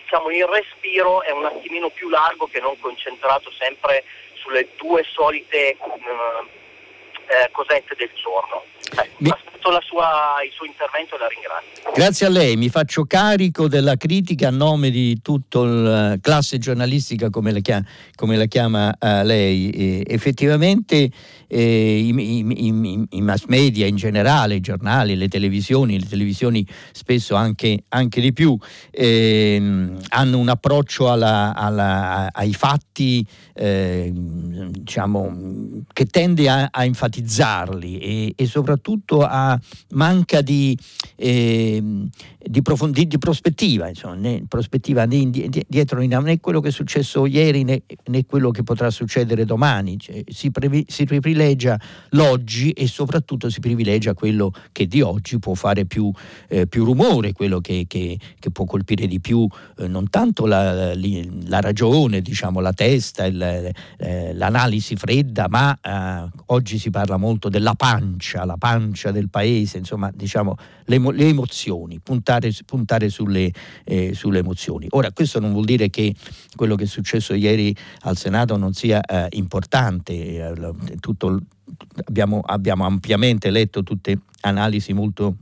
diciamo, il respiro è un attimino più largo che non concentrato sempre sulle due solite eh, eh, cosette del giorno. Eh, Mi... Aspetto sua, il suo intervento e la ringrazio. Grazie a lei, mi faccio carico della critica a nome di tutta la eh, classe giornalistica come la chiama, come la chiama uh, lei. E effettivamente eh, i, i, i, i, mass media in generale, i giornali, le televisioni, le televisioni spesso anche, anche di più, eh, hanno un approccio alla, alla, ai fatti eh, diciamo, che tende a, a enfatizzarli e, e, soprattutto a manca di, ehm, di, profondi, di prospettiva, insomma, né, prospettiva né dietro né quello che è successo ieri né, né quello che potrà succedere domani. Cioè, si, previ, si privilegia l'oggi e soprattutto si privilegia quello che di oggi può fare più, eh, più rumore, quello che, che, che, può colpire di più eh, non tanto la, la ragione, diciamo, la testa, il, eh, l'analisi fredda, ma eh, oggi si parla molto della pancia, la pancia del paese, insomma, diciamo, le, le emozioni, puntare, puntare sulle, eh, sulle, emozioni. Ora, questo non vuol dire che quello che è successo ieri al Senato non sia eh, importante, eh, tutto, abbiamo, abbiamo ampiamente letto tutte analisi molto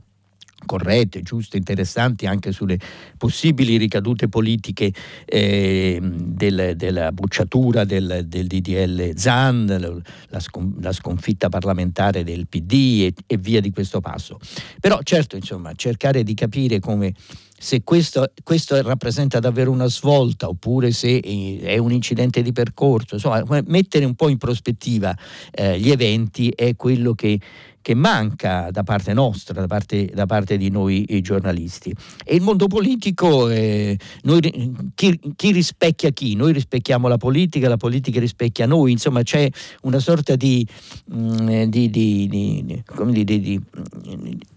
corrette, giuste, interessanti anche sulle possibili ricadute politiche eh, del, della bocciatura del, del, DDL ZAN, la, scon, la, sconfitta parlamentare del PD e, e, via di questo passo. Però certo, insomma, cercare di capire come se questo, questo, rappresenta davvero una svolta oppure se è un incidente di percorso, insomma, mettere un po' in prospettiva eh, gli eventi è quello che che manca da parte nostra, da parte, da parte di noi giornalisti. E il mondo politico, eh, noi, chi, chi, rispecchia chi? Noi rispecchiamo la politica, la politica rispecchia noi, insomma c'è una sorta di, mh, mm, di, di,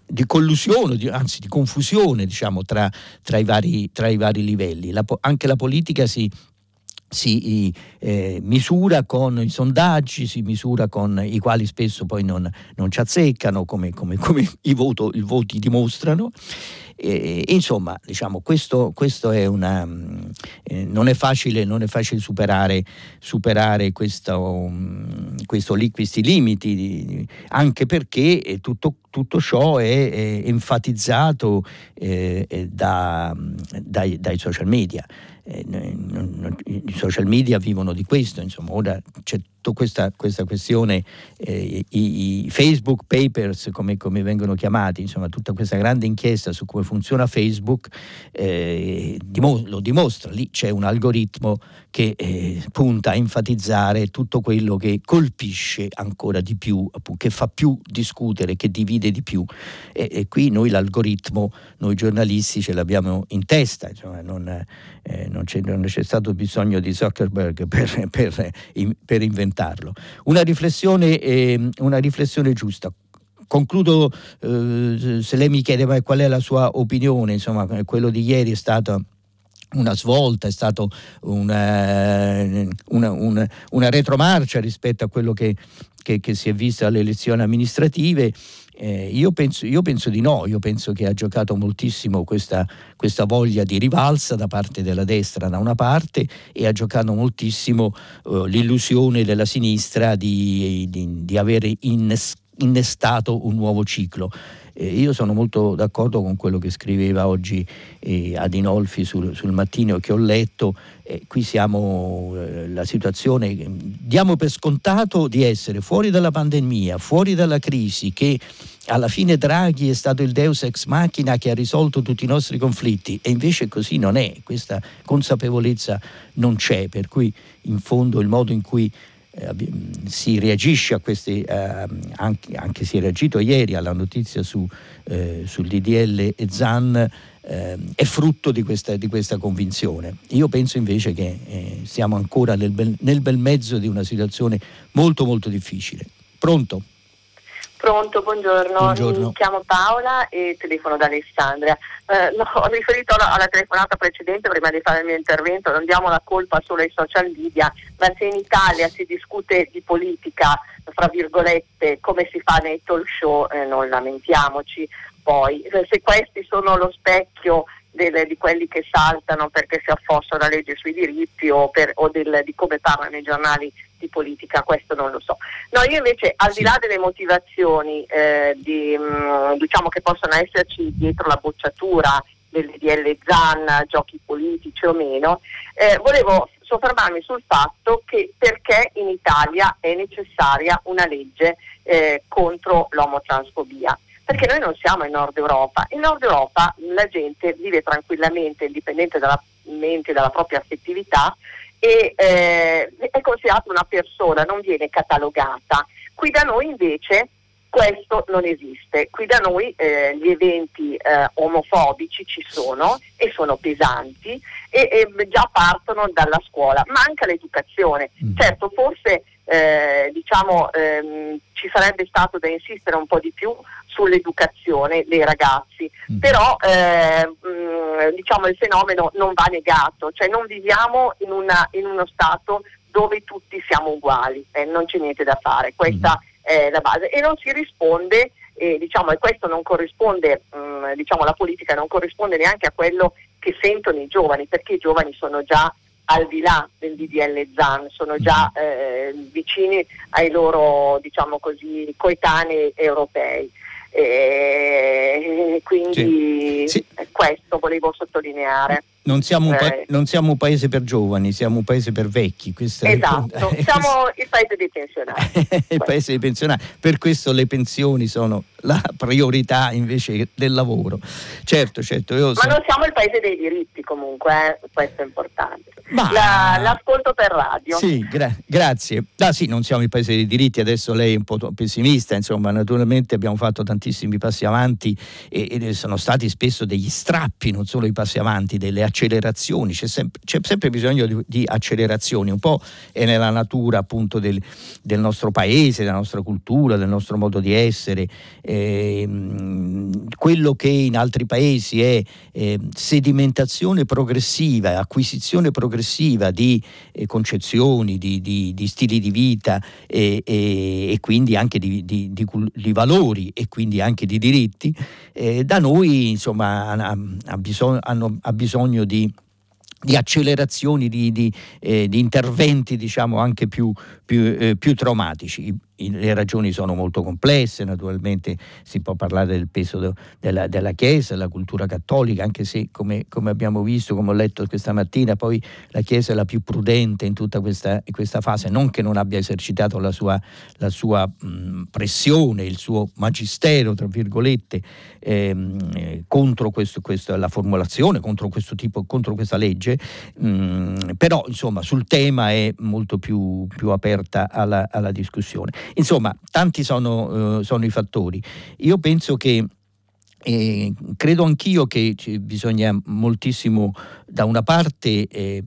di collusione, anzi di confusione diciamo, tra, tra, i vari, tra, i vari, livelli. La, anche la politica si si eh, misura con i sondaggi, si misura con i quali spesso poi non, non ci azzeccano, come, come, come i, voto, i, voti dimostrano. E, insomma, diciamo, questo, questo è una, eh, non è facile, non è facile superare, superare questo, um, questo, questi limiti, anche perché tutto, tutto ciò è, è enfatizzato eh, da, dai, dai social media. Eh, i social media vivono di questo, insomma, ora c'è tutta questa, questa questione, eh, i, i, Facebook Papers come, come, vengono chiamati, insomma tutta questa grande inchiesta su come funziona Facebook eh, lo dimostra, lì c'è un algoritmo che eh, punta a enfatizzare tutto quello che colpisce ancora di più, che fa più discutere, che divide di più. E, e, qui noi l'algoritmo, noi giornalisti ce l'abbiamo in testa, insomma, non, eh, non, c'è, non, c'è, stato bisogno di Zuckerberg per, per, per inventarlo. Una riflessione, eh, una riflessione giusta concludo eh, se lei mi chiede qual è la sua opinione, insomma, quello di ieri è stato una svolta, è stata una, una, una, una, retromarcia rispetto a quello che, che, che si è visto alle elezioni amministrative. Eh, io, penso, io, penso, di no, io penso che ha giocato moltissimo questa, questa, voglia di rivalsa da parte della destra da una parte e ha giocato moltissimo eh, l'illusione della sinistra di, di, di avere innestato un nuovo ciclo. Eh, io sono molto d'accordo con quello che scriveva oggi eh, Adinolfi sul, sul mattino che ho letto. Eh, qui siamo, eh, la situazione, diamo per scontato di essere fuori dalla pandemia, fuori dalla crisi, che alla fine Draghi è stato il deus ex machina che ha risolto tutti i nostri conflitti. E invece così non è, questa consapevolezza non c'è, per cui in fondo il modo in cui si reagisce a questi, eh, anche, anche, si è reagito ieri alla notizia su, eh, sul DDL e ZAN, eh, è frutto di questa, di questa, convinzione. Io penso invece che eh, siamo ancora nel bel, nel bel mezzo di una situazione molto molto difficile. Pronto? Pronto, buongiorno. buongiorno. Mi chiamo Paola e telefono da Alessandria. Eh, no, ho riferito alla, alla, telefonata precedente prima di fare il mio intervento, non diamo la colpa solo ai social media, ma se in Italia si discute di politica, fra virgolette, come si fa nei talk show, eh, non lamentiamoci. Poi, se questi sono lo specchio delle, di quelli che saltano perché si affossa la legge sui diritti o, per, o del, di come parlano i giornali di politica, questo non lo so. No, io invece al di là delle motivazioni eh, di, mh, mm, diciamo che possono esserci dietro la bocciatura del DL ZAN, giochi politici o meno, eh, volevo soffermarmi sul fatto che perché in Italia è necessaria una legge eh, contro l'omotransfobia perché noi non siamo in Nord Europa. In Nord Europa la gente vive tranquillamente, indipendente dalla mente, dalla propria affettività e eh, è considerata una persona, non viene catalogata. Qui da noi invece questo non esiste. Qui da noi eh, gli eventi eh, omofobici ci sono e sono pesanti e, e, già partono dalla scuola. Manca l'educazione. Mm. Certo, forse eh, diciamo, ehm, ci sarebbe stato da insistere un po' di più sull'educazione dei ragazzi, mm. però eh, mh, diciamo, il fenomeno non va negato, cioè non viviamo in, una, in uno stato dove tutti siamo uguali, eh, non c'è niente da fare, questa mm. è la base e non si risponde, eh, diciamo, e questo non corrisponde, mh, mm, diciamo, la politica non corrisponde neanche a quello che sentono i giovani, perché i giovani sono già al di là del DDL ZAN, sono già eh, vicini ai loro diciamo così, coetanei europei. E quindi sì. Sì. questo volevo sottolineare. Non siamo, pa- non siamo, un paese per giovani, siamo un paese per vecchi. esatto, è... siamo il paese dei pensionati. il paese dei pensionati. Per questo le pensioni sono la priorità invece del lavoro. Certo, certo. Ma non siamo il paese dei diritti comunque, eh? questo è importante. Ma... La, l'ascolto per radio. Sì, gra- grazie. Ah, sì, non siamo il paese dei diritti, adesso lei è un po' pessimista, insomma, naturalmente abbiamo fatto tantissimi passi avanti e, e sono stati spesso degli strappi, non solo i passi avanti, delle accelerazioni, c'è sempre, c'è sempre bisogno di, di, accelerazioni, un po' è nella natura appunto del, del, nostro paese, della nostra cultura, del nostro modo di essere, eh, quello che in altri paesi è eh, sedimentazione progressiva, acquisizione progressiva, di eh, concezioni, di, di, di, stili di vita e quindi anche di, di, valori e quindi anche di diritti, eh, da noi insomma ha, ha, bisogno, hanno, ha bisogno di di accelerazioni, di, di, eh, di, interventi diciamo anche più, più, eh, più traumatici le ragioni sono molto complesse, naturalmente si può parlare del peso de, della, della, Chiesa, della cultura cattolica, anche se come, come, abbiamo visto, come ho letto questa mattina, poi la Chiesa è la più prudente in tutta questa, questa fase, non che non abbia esercitato la sua, la sua mh, pressione, il suo magistero, tra virgolette, ehm, eh, contro questo, questo, la formulazione, contro questo tipo, contro questa legge, mh, però insomma sul tema è molto più, più aperta alla, alla discussione. Insomma, tanti sono, uh, sono i fattori. Io penso che eh, credo anch'io che bisogna moltissimo da una parte eh,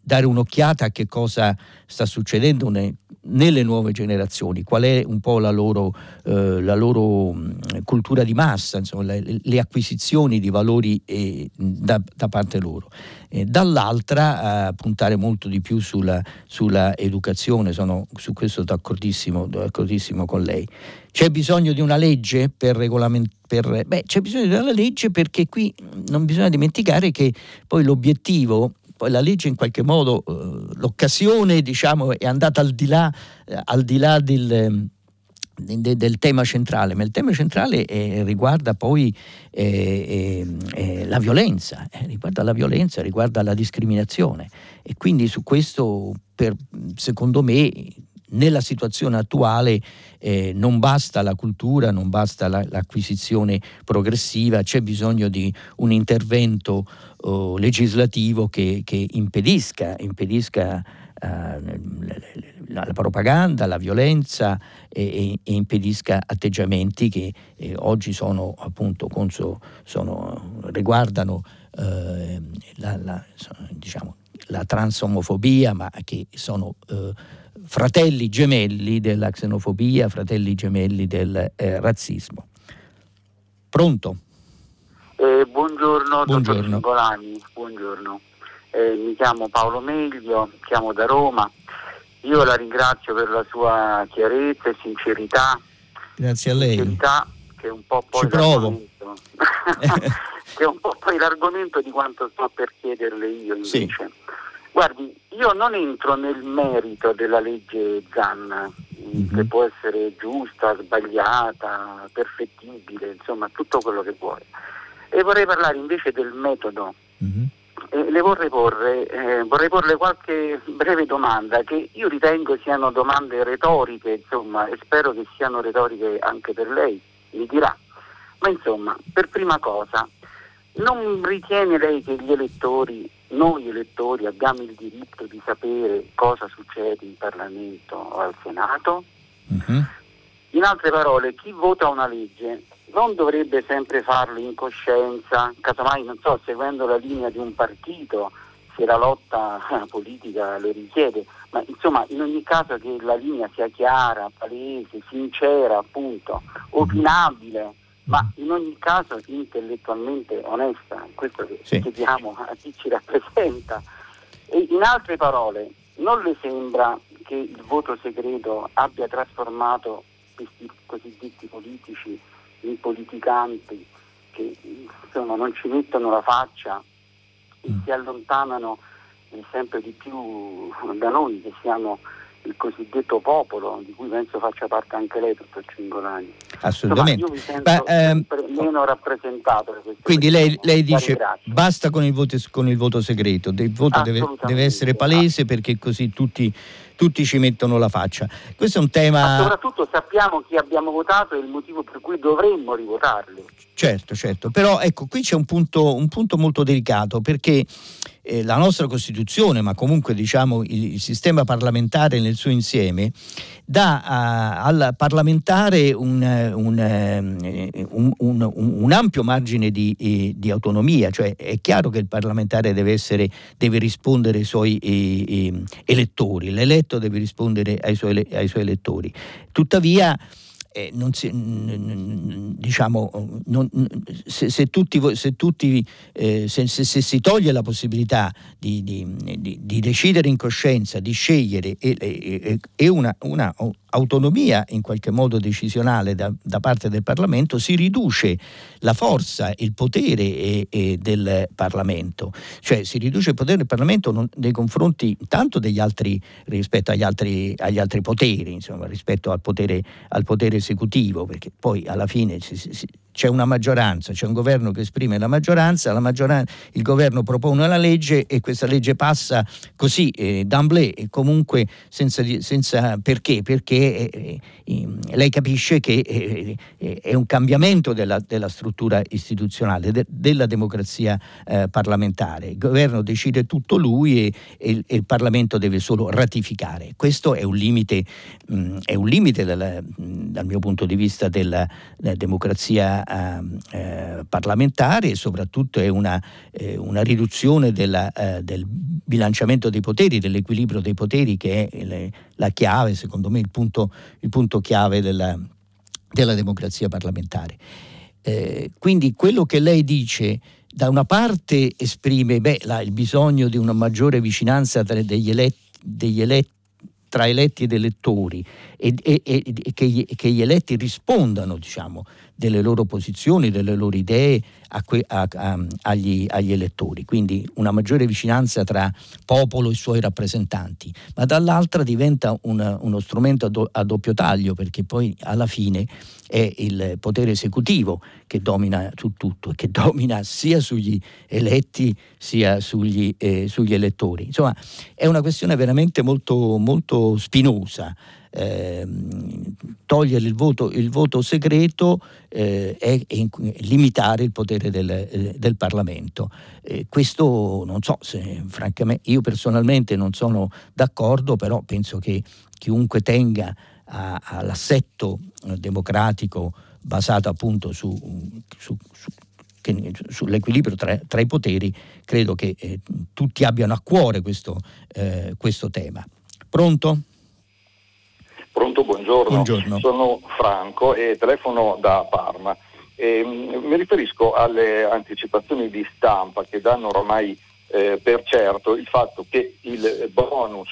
dare un'occhiata a che cosa sta succedendo ne, nelle nuove generazioni, qual è un po' la loro, eh, la loro mh, cultura di massa, insomma, le, le, acquisizioni di valori eh, da, da, parte loro. Eh, dall'altra puntare molto di più sulla, sulla educazione, sono su questo d'accordissimo, d'accordissimo, con lei. C'è bisogno di una legge per regolamentare? C'è bisogno di una legge perché qui non bisogna dimenticare che poi l'obiettivo poi la legge in qualche modo, eh, l'occasione diciamo, è andata al di là, eh, al di là del, eh, de, del, tema centrale, ma il tema centrale è, riguarda poi eh, eh, la violenza, eh, riguarda la violenza, riguarda la discriminazione. E quindi su questo per, secondo me nella situazione attuale eh, non basta la cultura, non basta la, l'acquisizione progressiva, c'è bisogno di un intervento legislativo che, che impedisca, impedisca eh, la, la, propaganda, la violenza e, e impedisca atteggiamenti che eh, oggi sono appunto conso, sono, riguardano eh, la, la, diciamo, la transomofobia, ma che sono eh, fratelli gemelli della xenofobia, fratelli gemelli del eh, razzismo. Pronto? Eh, buongiorno, buongiorno, dottor Singolani, buongiorno. Eh, mi chiamo Paolo Meglio, chiamo da Roma. Io la ringrazio per la sua chiarezza e sincerità. Grazie a lei. Sincerità che è un po' poi Ci provo. che è un po' poi l'argomento di quanto sto per chiederle io invece. Sì. Guardi, io non entro nel merito della legge Zanna, mm-hmm. che può essere giusta, sbagliata, perfettibile, insomma tutto quello che vuole. E vorrei parlare invece del metodo. Mm-hmm. Eh, le vorrei porre, eh, vorrei porle qualche breve domanda che io ritengo siano domande retoriche, insomma, e spero che siano retoriche anche per lei, mi dirà. Ma insomma, per prima cosa, non ritiene lei che gli elettori noi elettori abbiamo il diritto di sapere cosa succede in Parlamento o al Senato? Uh-huh. In altre parole, chi vota una legge non dovrebbe sempre farlo in coscienza, casomai non so, seguendo la linea di un partito, se la lotta politica lo richiede, ma insomma in ogni caso che la linea sia chiara, palese, sincera, appunto, opinabile ma mm. in ogni caso intellettualmente onesta, questo che sì. chiediamo a chi ci rappresenta. E in altre parole, non le sembra che il voto segreto abbia trasformato questi cosiddetti politici in politicanti che insomma, non ci mettono la faccia e mm. si allontanano sempre di più da noi che siamo il cosiddetto popolo, di cui penso faccia parte anche lei, dottor Cingolani. Assolutamente. Insomma, io mi sento Beh, ehm, meno rappresentato. Quindi lei, lei dice basta con il voto, con il voto segreto, il voto deve, deve, essere palese perché così tutti, tutti, ci mettono la faccia. Questo è un tema... Ma soprattutto sappiamo chi abbiamo votato e il motivo per cui dovremmo rivotarli. Certo, certo, però ecco, qui c'è un punto, un punto molto delicato perché eh, la nostra Costituzione, ma comunque diciamo il, il sistema parlamentare nel suo insieme, dà a, al parlamentare un, un, eh, un, un ampio margine di, eh, di, autonomia, cioè è chiaro che il parlamentare deve, essere, deve rispondere ai suoi eh, eh, elettori, l'eletto deve rispondere ai suoi, ai suoi elettori. Tuttavia, eh, non si, diciamo, non, se, se, tutti, se, tutti eh, se, se, si toglie la possibilità di, di, di, di decidere in coscienza, di scegliere e, e, e una, una autonomia in qualche modo decisionale da, da, parte del Parlamento, si riduce la forza, il potere e, e del Parlamento, cioè si riduce il potere del Parlamento non, nei confronti tanto degli altri rispetto agli altri, agli altri poteri, insomma, rispetto al potere, al potere, esecutivo, perché poi alla fine si, si, c'è una maggioranza, c'è un governo che esprime la maggioranza, la maggioranza il governo propone una legge e questa legge passa così, eh, d'amblè, comunque senza, senza perché, perché eh, eh, lei capisce che eh, eh, è un cambiamento della, della struttura istituzionale, de, della democrazia eh, parlamentare. Il governo decide tutto lui e, e, e, il Parlamento deve solo ratificare. Questo è un limite, mh, è un limite dal, dal mio punto di vista della, della democrazia eh, parlamentare e soprattutto è una, eh, una riduzione della, eh, del bilanciamento dei poteri, dell'equilibrio dei poteri che è le, la chiave, secondo me il punto, il punto chiave della, della democrazia parlamentare. Eh, quindi quello che lei dice da una parte esprime beh, la, il bisogno di una maggiore vicinanza tra degli eletti, degli eletti tra eletti ed elettori e, e, e che, che, gli, eletti rispondano diciamo, delle loro posizioni, delle loro idee a que, a, a, agli, agli, elettori, quindi una maggiore vicinanza tra popolo e suoi rappresentanti, ma dall'altra diventa una, uno strumento a, do, a doppio taglio perché poi alla fine è il potere esecutivo che domina su tutto e che domina sia sugli eletti sia sugli, eh, sugli elettori. Insomma, è una questione veramente molto, molto spinosa eh, togliere il voto, il voto segreto eh, e, e, limitare il potere del, eh, del Parlamento. questo non so se francamente io personalmente non sono d'accordo, però penso che chiunque tenga a, all'assetto democratico basato appunto su, su, su sull'equilibrio tra, tra, i poteri, credo che eh, tutti abbiano a cuore questo, eh, questo tema. Pronto? Pronto, buongiorno. buongiorno. Sono Franco e telefono da Parma. E, mm, mi riferisco alle anticipazioni di stampa che danno ormai eh, per certo il fatto che il bonus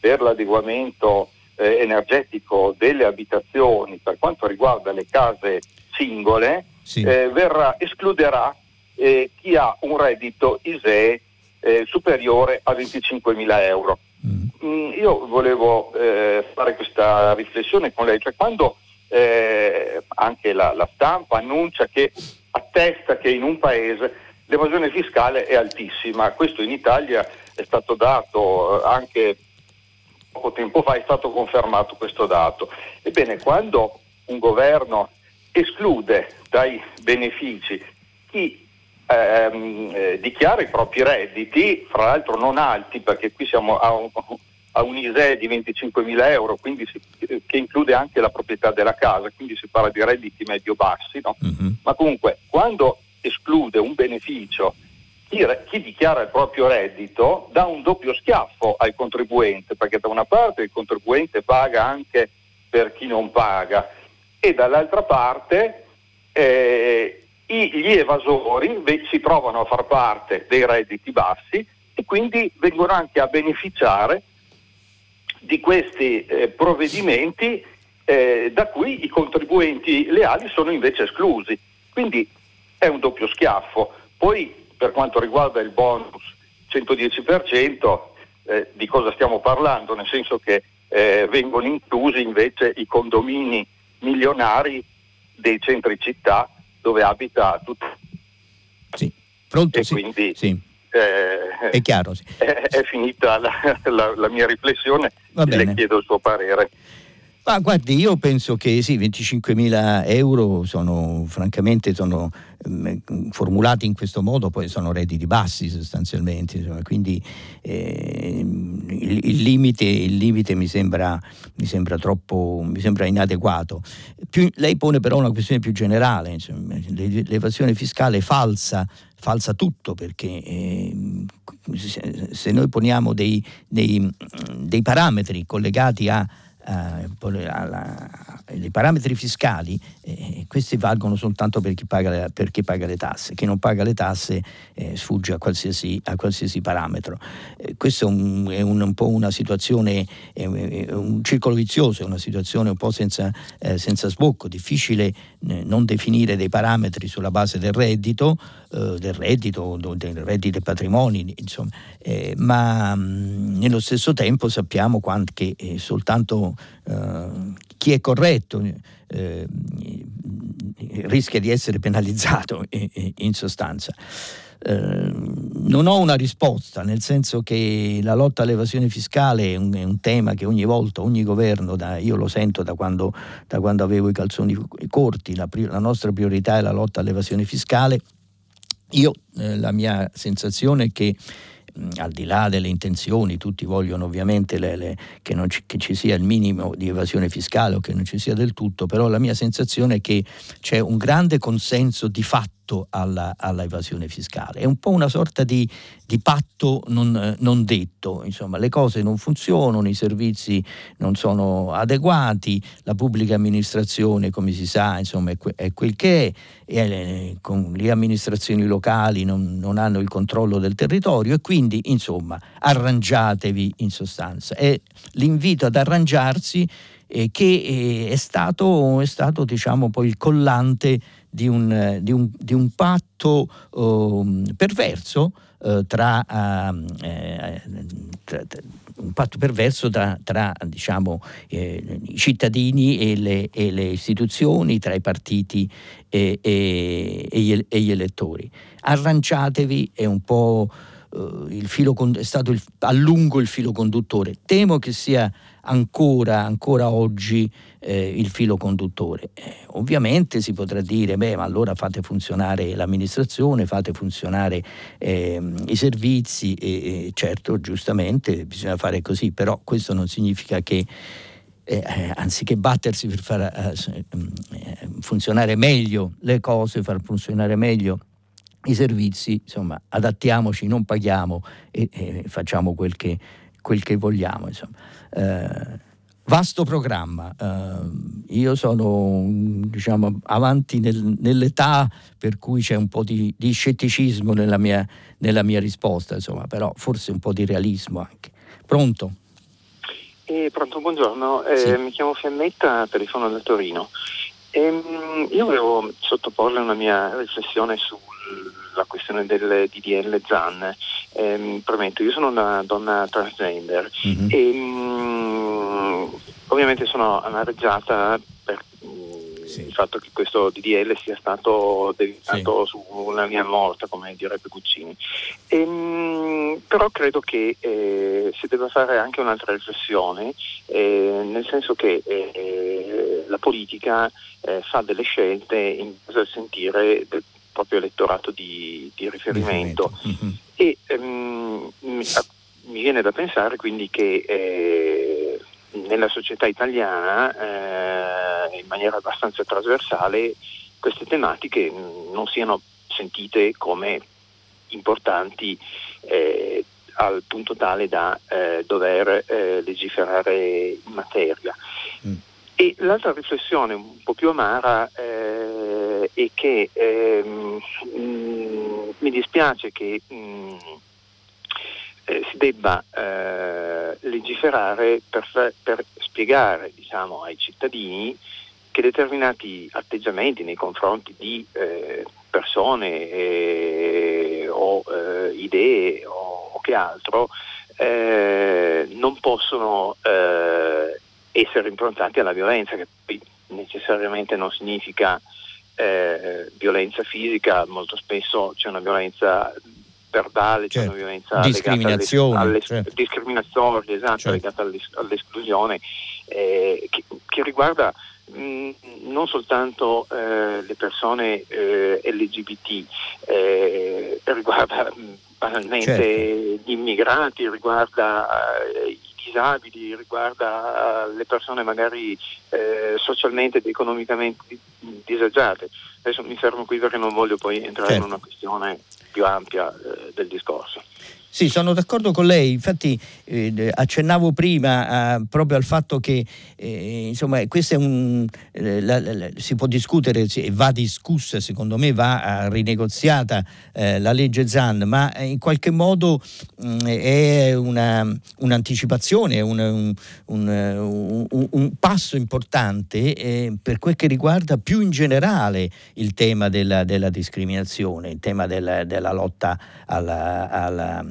per l'adeguamento eh, energetico delle abitazioni per quanto riguarda le case singole sì. eh, verrà, escluderà eh, chi ha un reddito ISEE eh, superiore a 25 mila euro. Mm, io volevo eh, fare questa riflessione con lei, cioè quando eh, anche la, la, stampa annuncia che attesta che in un paese l'evasione fiscale è altissima, questo in Italia è stato dato eh, anche poco tempo fa, è stato confermato questo dato. Ebbene, quando un governo esclude dai benefici chi ehm, eh, dichiara i propri redditi, fra l'altro non alti, perché qui siamo a un, a un ISEE di 25.000 euro, si, che include anche la proprietà della casa, quindi si parla di redditi medio-bassi, no? mm-hmm. ma comunque quando esclude un beneficio chi, chi, dichiara il proprio reddito dà un doppio schiaffo al contribuente, perché da una parte il contribuente paga anche per chi non paga e dall'altra parte eh, gli evasori si trovano a far parte dei redditi bassi e quindi vengono anche a beneficiare di questi eh, provvedimenti eh, da cui i contribuenti leali sono invece esclusi. Quindi è un doppio schiaffo. Poi per quanto riguarda il bonus 110%, eh, di cosa stiamo parlando? Nel senso che eh, vengono inclusi invece i condomini milionari dei centri città dove abita tutto. Sì, pronto? E sì. quindi sì eh, è chiaro. Sì. È, è finita la, la, la, mia riflessione, le chiedo il suo parere. Ma guardi, io penso che sì, 25.000 euro sono francamente sono eh, formulati in questo modo, poi sono redditi bassi sostanzialmente, insomma, quindi eh, il, il, limite, il, limite, mi sembra, mi sembra troppo, mi sembra inadeguato. Più, lei pone però una questione più generale, insomma, l'evasione fiscale falsa falsa tutto perché eh, se noi poniamo dei, dei, dei parametri collegati a i parametri fiscali, eh, questi valgono soltanto per chi, paga, per chi, paga, le tasse. Chi non paga le tasse eh, sfugge a qualsiasi, a qualsiasi parametro. Eh, questo è, un, è un, un, po' una situazione, un circolo vizioso, è una situazione un po' senza, eh, senza sbocco, difficile eh, non definire dei parametri sulla base del reddito, del reddito, del reddito e patrimoni, insomma, ma mh, nello stesso tempo sappiamo che soltanto eh, chi è corretto eh, rischia di essere penalizzato in sostanza. Eh, non ho una risposta, nel senso che la lotta all'evasione fiscale è un, è un tema che ogni volta, ogni governo, da, io lo sento da quando, da quando, avevo i calzoni corti, la, la, nostra priorità è la lotta all'evasione fiscale. Io eh, la mia sensazione è che al di là delle intenzioni, tutti vogliono ovviamente le, le, che, ci, che, ci, sia il minimo di evasione fiscale o che non ci sia del tutto, però la mia sensazione è che c'è un grande consenso di fatto patto alla, alla, evasione fiscale, è un po' una sorta di, di patto non, non, detto, insomma le cose non funzionano, i servizi non sono adeguati, la pubblica amministrazione come si sa insomma, è, è quel che è, e, con le amministrazioni locali non, non, hanno il controllo del territorio e quindi insomma arrangiatevi in sostanza. È l'invito ad arrangiarsi eh, che eh, è stato, è stato diciamo, poi il collante di un, di un, di un patto uh, perverso uh, tra, uh, tra, tra, un patto perverso tra, tra diciamo, eh, i cittadini e le, e le, istituzioni, tra i partiti e, e, gli, e gli, elettori. Arrangiatevi è un po' il filo, è stato il, a lungo il filo conduttore. Temo che sia ancora, ancora oggi eh, il filo conduttore. Eh, ovviamente si potrà dire, beh, ma allora fate funzionare l'amministrazione, fate funzionare eh, i servizi e, e certo, giustamente bisogna fare così, però questo non significa che eh, eh anziché battersi per far eh, eh, funzionare meglio le cose, far funzionare meglio i servizi, insomma, adattiamoci, non paghiamo e, e facciamo quel che, quel che vogliamo. Eh, vasto programma. Uh, io sono diciamo, avanti nel, nell'età per cui c'è un po' di, di scetticismo nella mia, nella mia, risposta, insomma, però forse un po' di realismo anche. Pronto? Eh, pronto, buongiorno. Eh, sì. Mi chiamo Fiammetta, telefono da Torino. Ehm, io volevo sottoporle una mia riflessione su la questione del DDL ZAN. Eh, premetto, io sono una donna transgender mm-hmm. e mh, ovviamente sono amareggiata per sì. il fatto che questo DDL sia stato dedicato sì. sulla mia morte, come direbbe Guccini. E, mh, però credo che eh, si debba fare anche un'altra riflessione, eh, nel senso che eh, la politica eh, fa delle scelte in base al sentire del proprio elettorato di, di riferimento. Mm-hmm. E ehm, mi, viene da pensare quindi che eh, nella società italiana, eh, in maniera abbastanza trasversale, queste tematiche non siano sentite come importanti eh, al punto tale da eh, dover eh, legiferare in materia. Mm. E l'altra riflessione un po' più amara eh, è che ehm, mh, mm, mi dispiace che mh, mm, eh, si debba eh, legiferare per, per spiegare diciamo, ai cittadini che determinati atteggiamenti nei confronti di eh, persone eh, o eh, idee o, o, che altro non possono essere improntati alla violenza, che poi necessariamente non significa eh, violenza fisica, molto spesso c'è una violenza verbale, c'è una certo. violenza discriminazione, alle, alle, certo. discriminazioni, esatto, certo. legata all'esclusione, eh, che, che, riguarda mh, non soltanto eh, le persone eh, LGBT, eh, riguarda banalmente certo. gli immigrati, riguarda eh, i disabili, riguarda le persone magari eh, socialmente ed economicamente disagiate. Adesso mi fermo qui perché non voglio poi entrare certo. in una questione più ampia eh, del discorso. Sì, sono d'accordo con lei, infatti eh, accennavo prima eh, proprio al fatto che eh, insomma, questo è un, eh, la, la, si può discutere e va discussa, secondo me va rinegoziata eh, la legge ZAN, ma in qualche modo mh, mm, è una, un'anticipazione, un, un, un, un, passo importante eh, per quel che riguarda più in generale il tema della, della discriminazione, il tema della, della lotta alla, alla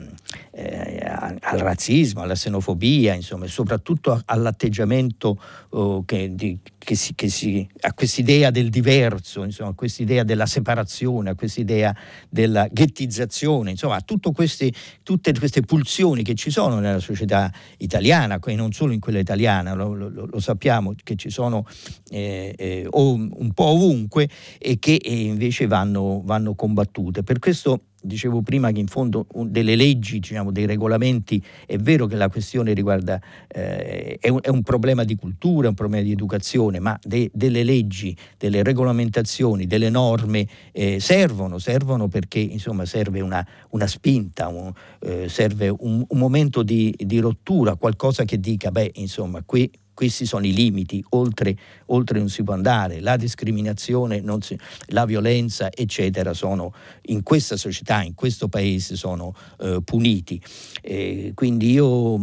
eh, al razzismo, alla xenofobia, insomma, soprattutto all'atteggiamento oh, che, di, che, si, che si, a quest'idea del diverso, insomma, a quest'idea della separazione, a quest'idea della ghettizzazione, insomma, a questi, tutte queste pulsioni che ci sono nella società italiana, e non solo in quella italiana, lo, lo, lo sappiamo che ci sono eh, eh, un po' ovunque e che eh, invece vanno, vanno combattute. Per questo dicevo prima che in fondo delle leggi, diciamo, dei regolamenti, è vero che la questione riguarda, eh, è, un, è, un, problema di cultura, è un problema di educazione, ma de, delle leggi, delle regolamentazioni, delle norme eh, servono, servono perché insomma serve una, una spinta, un, eh, serve un, un momento di, di rottura, qualcosa che dica, beh, insomma, qui questi sono i limiti, oltre, oltre non si può andare, la discriminazione, si, la violenza, eccetera, sono in questa società, in questo paese sono eh, puniti. Eh, quindi io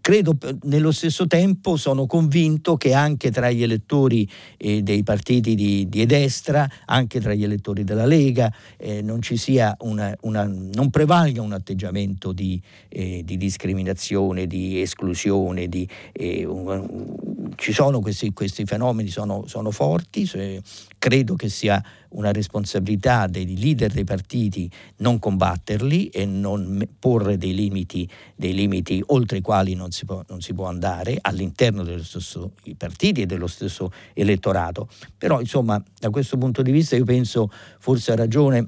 credo nello stesso tempo sono convinto che anche tra gli elettori eh, dei partiti di, di, destra, anche tra gli elettori della Lega, eh, non una, una, non prevalga un atteggiamento di, eh, di discriminazione, di esclusione, di, eh, un, ci sono questi, questi fenomeni, sono, sono forti, credo che sia una responsabilità dei leader dei partiti non combatterli e non porre dei limiti, dei limiti oltre i quali non si, può, non si può andare all'interno dello stesso partiti e dello stesso elettorato. Però insomma da questo punto di vista io penso forse ha ragione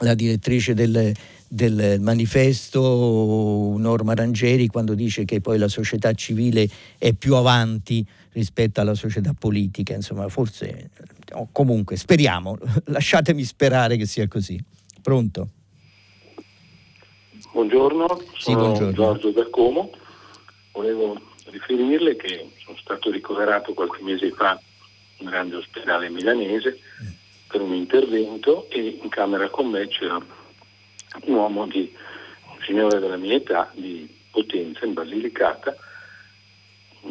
la direttrice del, del manifesto Norma Rangeri quando dice che poi la società civile è più avanti rispetto alla società politica, insomma forse o comunque speriamo, lasciatemi sperare che sia così. Pronto? Buongiorno, sì, sono buongiorno. Giorgio da Como. Volevo riferirle che sono stato ricoverato qualche mese fa in un grande ospedale milanese per un intervento e in camera con me c'era un uomo di un signore della mia età di Potenza in Basilicata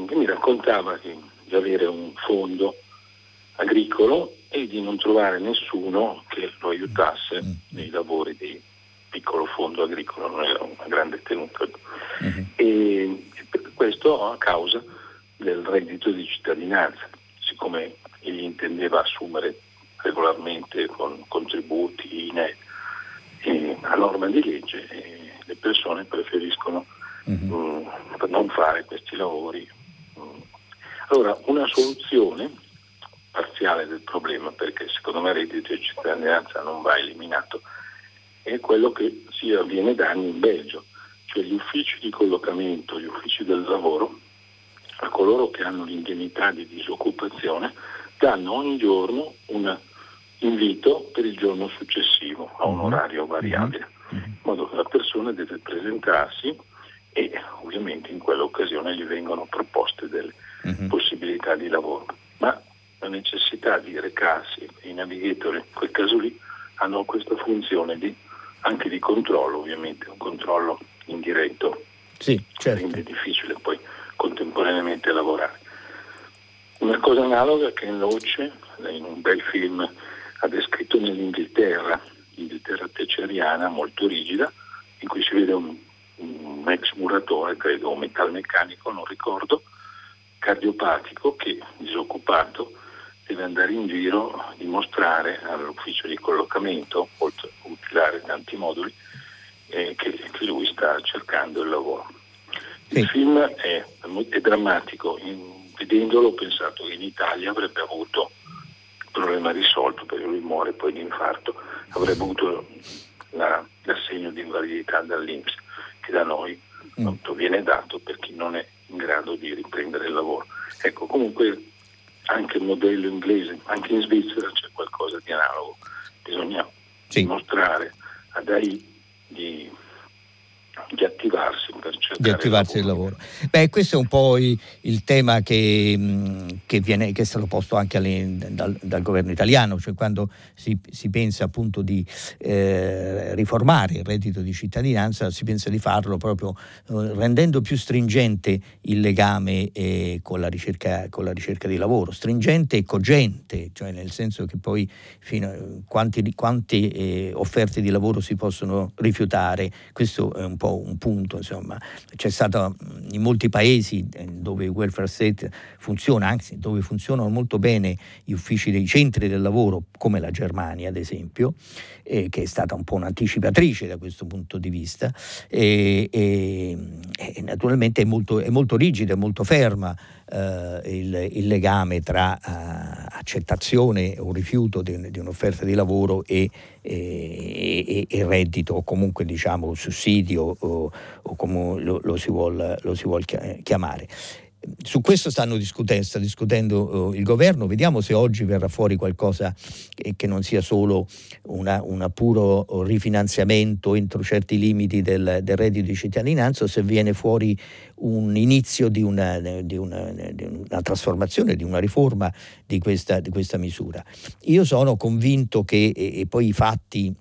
che mi raccontava che, di avere un fondo agricolo e di non trovare nessuno che lo aiutasse mm. nei lavori di piccolo fondo agricolo, non era una grande tenuta. Uh-huh. E questo a causa del reddito di cittadinanza, siccome egli intendeva assumere regolarmente con contributi INE a norma di legge, le persone preferiscono uh-huh. mh, non fare questi lavori. Allora, una soluzione parziale del problema, perché secondo me il reddito di cittadinanza non va eliminato, è quello che si avviene da anni in Belgio, cioè gli uffici di collocamento, gli uffici del lavoro, a coloro che hanno l'indennità di disoccupazione, danno ogni giorno un invito per il giorno successivo a un mhm. orario variabile, mhm. in modo che la persona deve presentarsi e ovviamente in quell'occasione gli vengono proposte delle uh-huh. possibilità di lavoro. Ma la necessità di recarsi i navigatori in quel caso lì hanno questa funzione di, anche di controllo ovviamente, un controllo indiretto sì, certo. rende difficile poi contemporaneamente lavorare. Una cosa analoga che in Loce, in un bel film, ha descritto nell'Inghilterra, l'Inghilterra teceriana molto rigida, in cui si vede un, un ex muratore, credo, un metalmeccanico, non ricordo, cardiopatico che disoccupato deve andare in giro a dimostrare all'ufficio di collocamento, oltre a utilare tanti moduli, eh, che, che, lui sta cercando il lavoro. Sì. Il film è, è drammatico, in, vedendolo ho pensato che in Italia avrebbe avuto problema risolto perché lui muore poi di infarto, avrebbe avuto la, l'assegno di invalidità dall'Inps che da noi mm. viene dato per chi non è in grado di riprendere il lavoro. Ecco, comunque anche il modello inglese, anche in Svizzera c'è qualcosa di analogo. Bisogna sì. dimostrare ad AI di di attivarsi per cercare di attivarsi il lavoro. il lavoro. Beh, questo è un po' il, il tema che, che, viene, che, è stato posto anche alle, dal, dal, governo italiano, cioè quando si, si pensa appunto di eh, riformare il reddito di cittadinanza, si pensa di farlo proprio eh, rendendo più stringente il legame eh, con, la ricerca, con, la ricerca, di lavoro, stringente e cogente, cioè nel senso che poi fino a quanti, quante eh, offerte di lavoro si possono rifiutare, questo è un po' un punto, insomma. C'è stato in molti paesi eh, dove il welfare state funziona, anzi dove funzionano molto bene gli uffici dei centri del lavoro, come la Germania ad esempio, eh, che è stata un po' un'anticipatrice da questo punto di vista, e, e, e naturalmente è molto, è molto rigida, è molto ferma eh, il, il, legame tra uh, accettazione o rifiuto di, di, un'offerta di lavoro e, e, e, reddito o comunque diciamo sussidio o, o come lo, lo, si vuole vuol chiamare su questo stanno discutendo, sta discutendo uh, il governo, vediamo se oggi verrà fuori qualcosa che, che non sia solo un puro rifinanziamento entro certi limiti del, del, reddito di cittadinanza o se viene fuori un inizio di una, di una, di una trasformazione, di una riforma di questa, di questa misura. Io sono convinto che, e, e poi i fatti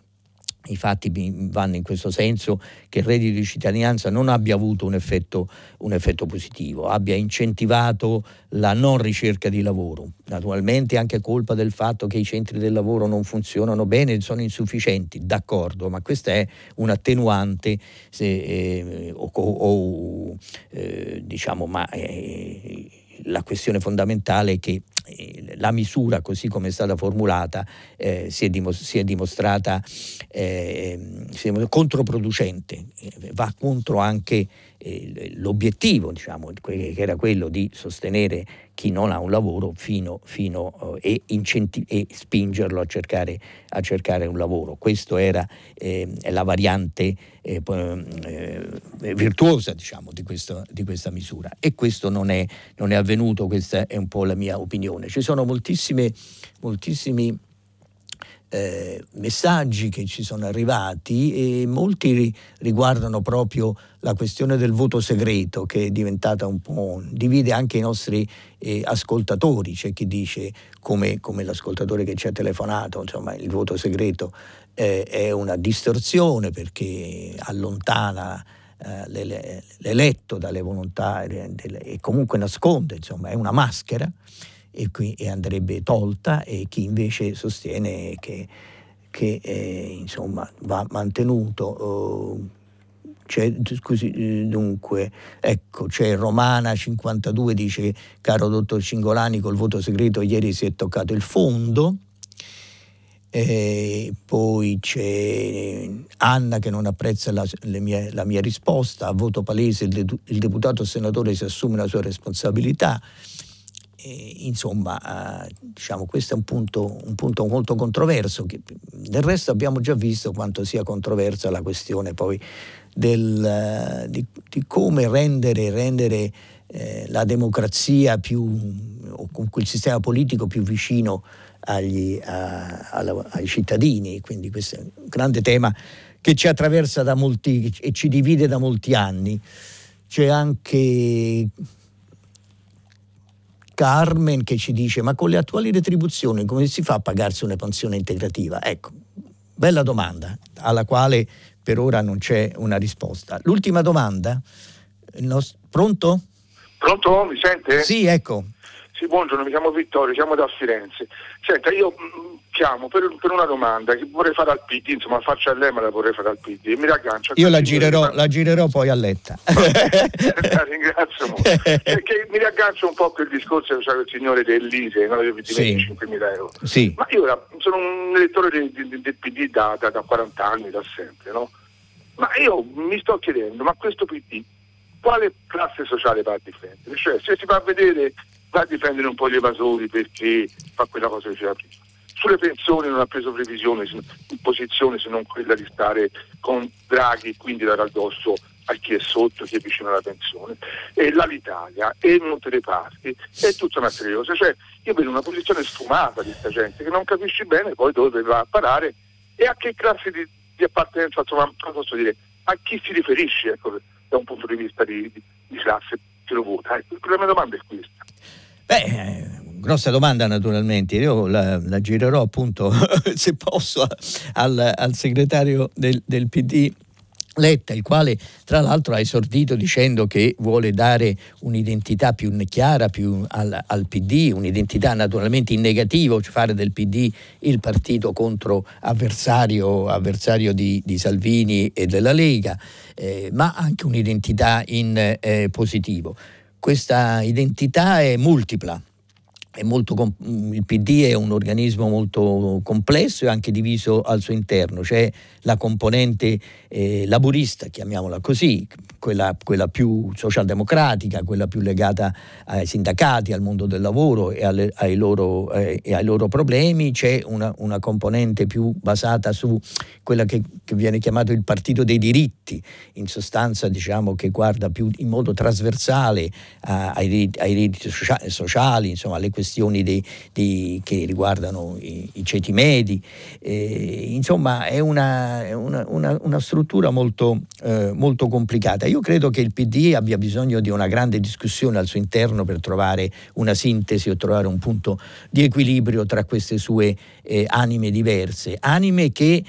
i fatti vanno in questo senso che il reddito di cittadinanza non abbia avuto un effetto, un effetto, positivo, abbia incentivato la non ricerca di lavoro. Naturalmente anche colpa del fatto che i centri del lavoro non funzionano bene, sono insufficienti, d'accordo, ma questa è un attenuante se, eh, o, o eh, diciamo, ma eh, la questione fondamentale è che eh, la misura così come è stata formulata eh, si, è dimos- si, è dimostrata eh, controproducente, va contro anche eh, l'obiettivo diciamo, che era quello di sostenere chi non ha un lavoro fino, fino, eh, e, incenti- e, spingerlo a cercare, a cercare, un lavoro. Questa era eh, la variante eh, eh, virtuosa diciamo, di, questo, di, questa misura e questo non è, non è, avvenuto, questa è un po' la mia opinione. Ci sono moltissimi eh, messaggi che ci sono arrivati e molti riguardano proprio la questione del voto segreto che è diventata un po' divide anche i nostri eh, ascoltatori, c'è chi dice come, come, l'ascoltatore che ci ha telefonato, insomma il voto segreto eh, è una distorsione perché allontana eh, l'eletto dalle volontà e comunque nasconde, insomma è una maschera e, qui, e andrebbe tolta e chi invece sostiene che, che eh, insomma, va mantenuto. Eh, c'è, scusi, dunque, ecco, c'è Romana 52 dice, caro dottor Cingolani, col voto segreto ieri si è toccato il fondo. E poi c'è Anna che non apprezza la, mie, la mia risposta, a voto palese il, de, il deputato senatore si assume la sua responsabilità. Insomma, eh, diciamo, questo è un punto, un punto, molto controverso. Che, del resto abbiamo già visto quanto sia controversa la questione poi del, di, di, come rendere, rendere eh, la democrazia più, o comunque il sistema politico più vicino agli, a, a, ai cittadini. Quindi questo è un grande tema che ci attraversa da molti e ci divide da molti anni. C'è anche Carmen che ci dice ma con le attuali retribuzioni come si fa a pagarsi una pensione integrativa? Ecco, bella domanda alla quale per ora non c'è una risposta. L'ultima domanda, pronto? Pronto, mi sente? Sì, ecco. Sì, buongiorno, mi chiamo Vittorio, siamo da Firenze. Senta, io mm, chiamo per, per, una domanda che vorrei fare al PD, insomma faccia a lei ma la vorrei fare al PD e mi raggancio. Io la girerò, la girerò, poi a letta. la ringrazio molto. Perché mi riaggancio un po' quel discorso che faceva il signore dell'ISE, no? di sì. 5.000 euro. Sì. Ma io ora sono un elettore del, del, del PD da, da, da 40 anni, da sempre, no? Ma io mi sto chiedendo, ma questo PD quale classe sociale va a difendere? Cioè, se si va a vedere, va a difendere un po' gli evasori perché fa quella cosa che faceva prima. Sulle pensioni non ha preso previsione in posizione se non quella di stare con Draghi e quindi dare addosso a chi è sotto, chi è vicino alla pensione. E l'Alitalia e Monte dei Paschi è tutta una serie Cioè, io vedo una posizione sfumata di questa gente che non capisci bene poi dove va a parare e a che classe di, di appartenenza, insomma, posso dire, a chi si riferisce ecco, da un punto di vista di, di, di classe che lo vota. Ecco, la mia domanda è questa. Beh, grossa domanda naturalmente, io la, la girerò appunto se posso al, al segretario del, del PD Letta, il quale tra l'altro ha esordito dicendo che vuole dare un'identità più chiara più al, al, PD, un'identità naturalmente in negativo, cioè fare del PD il partito contro avversario, avversario di, di Salvini e della Lega, eh, ma anche un'identità in eh, positivo. Questa identità è multipla, molto, il PD è un organismo molto complesso e anche diviso al suo interno, c'è la componente eh, laburista, chiamiamola così, quella, quella, più socialdemocratica, quella più legata ai sindacati, al mondo del lavoro e, alle, ai, loro, eh, e ai, loro, problemi, c'è una, una, componente più basata su quella che, che, viene chiamato il partito dei diritti, in sostanza diciamo che guarda più in modo trasversale eh, ai, ai, diritti sociali, insomma alle questioni dei, dei, che riguardano i, i ceti medi, eh, insomma è una, una, una, una struttura molto, eh, molto complicata. Io credo che il PD abbia bisogno di una grande discussione al suo interno per trovare una sintesi o trovare un punto di equilibrio tra queste sue eh, anime diverse, anime che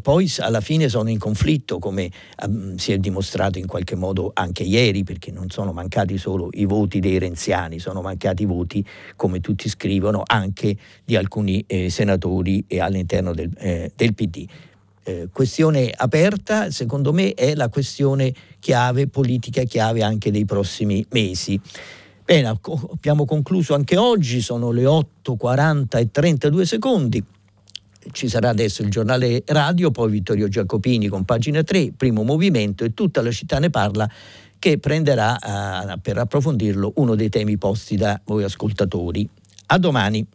poi alla fine sono in conflitto, come um, si è dimostrato in qualche modo anche ieri, perché non sono mancati solo i voti dei renziani, sono mancati i voti, come tutti scrivono, anche di alcuni eh, senatori all'interno del, eh, del PD eh, questione aperta, secondo me, è la questione chiave, politica chiave anche dei prossimi mesi. Bene, abbiamo concluso anche oggi, sono le 8.40 e 32 secondi. Ci sarà adesso il giornale radio, poi Vittorio Giacopini con pagina 3, primo movimento e tutta la città ne parla che prenderà uh, per approfondirlo uno dei temi posti da voi ascoltatori. A domani.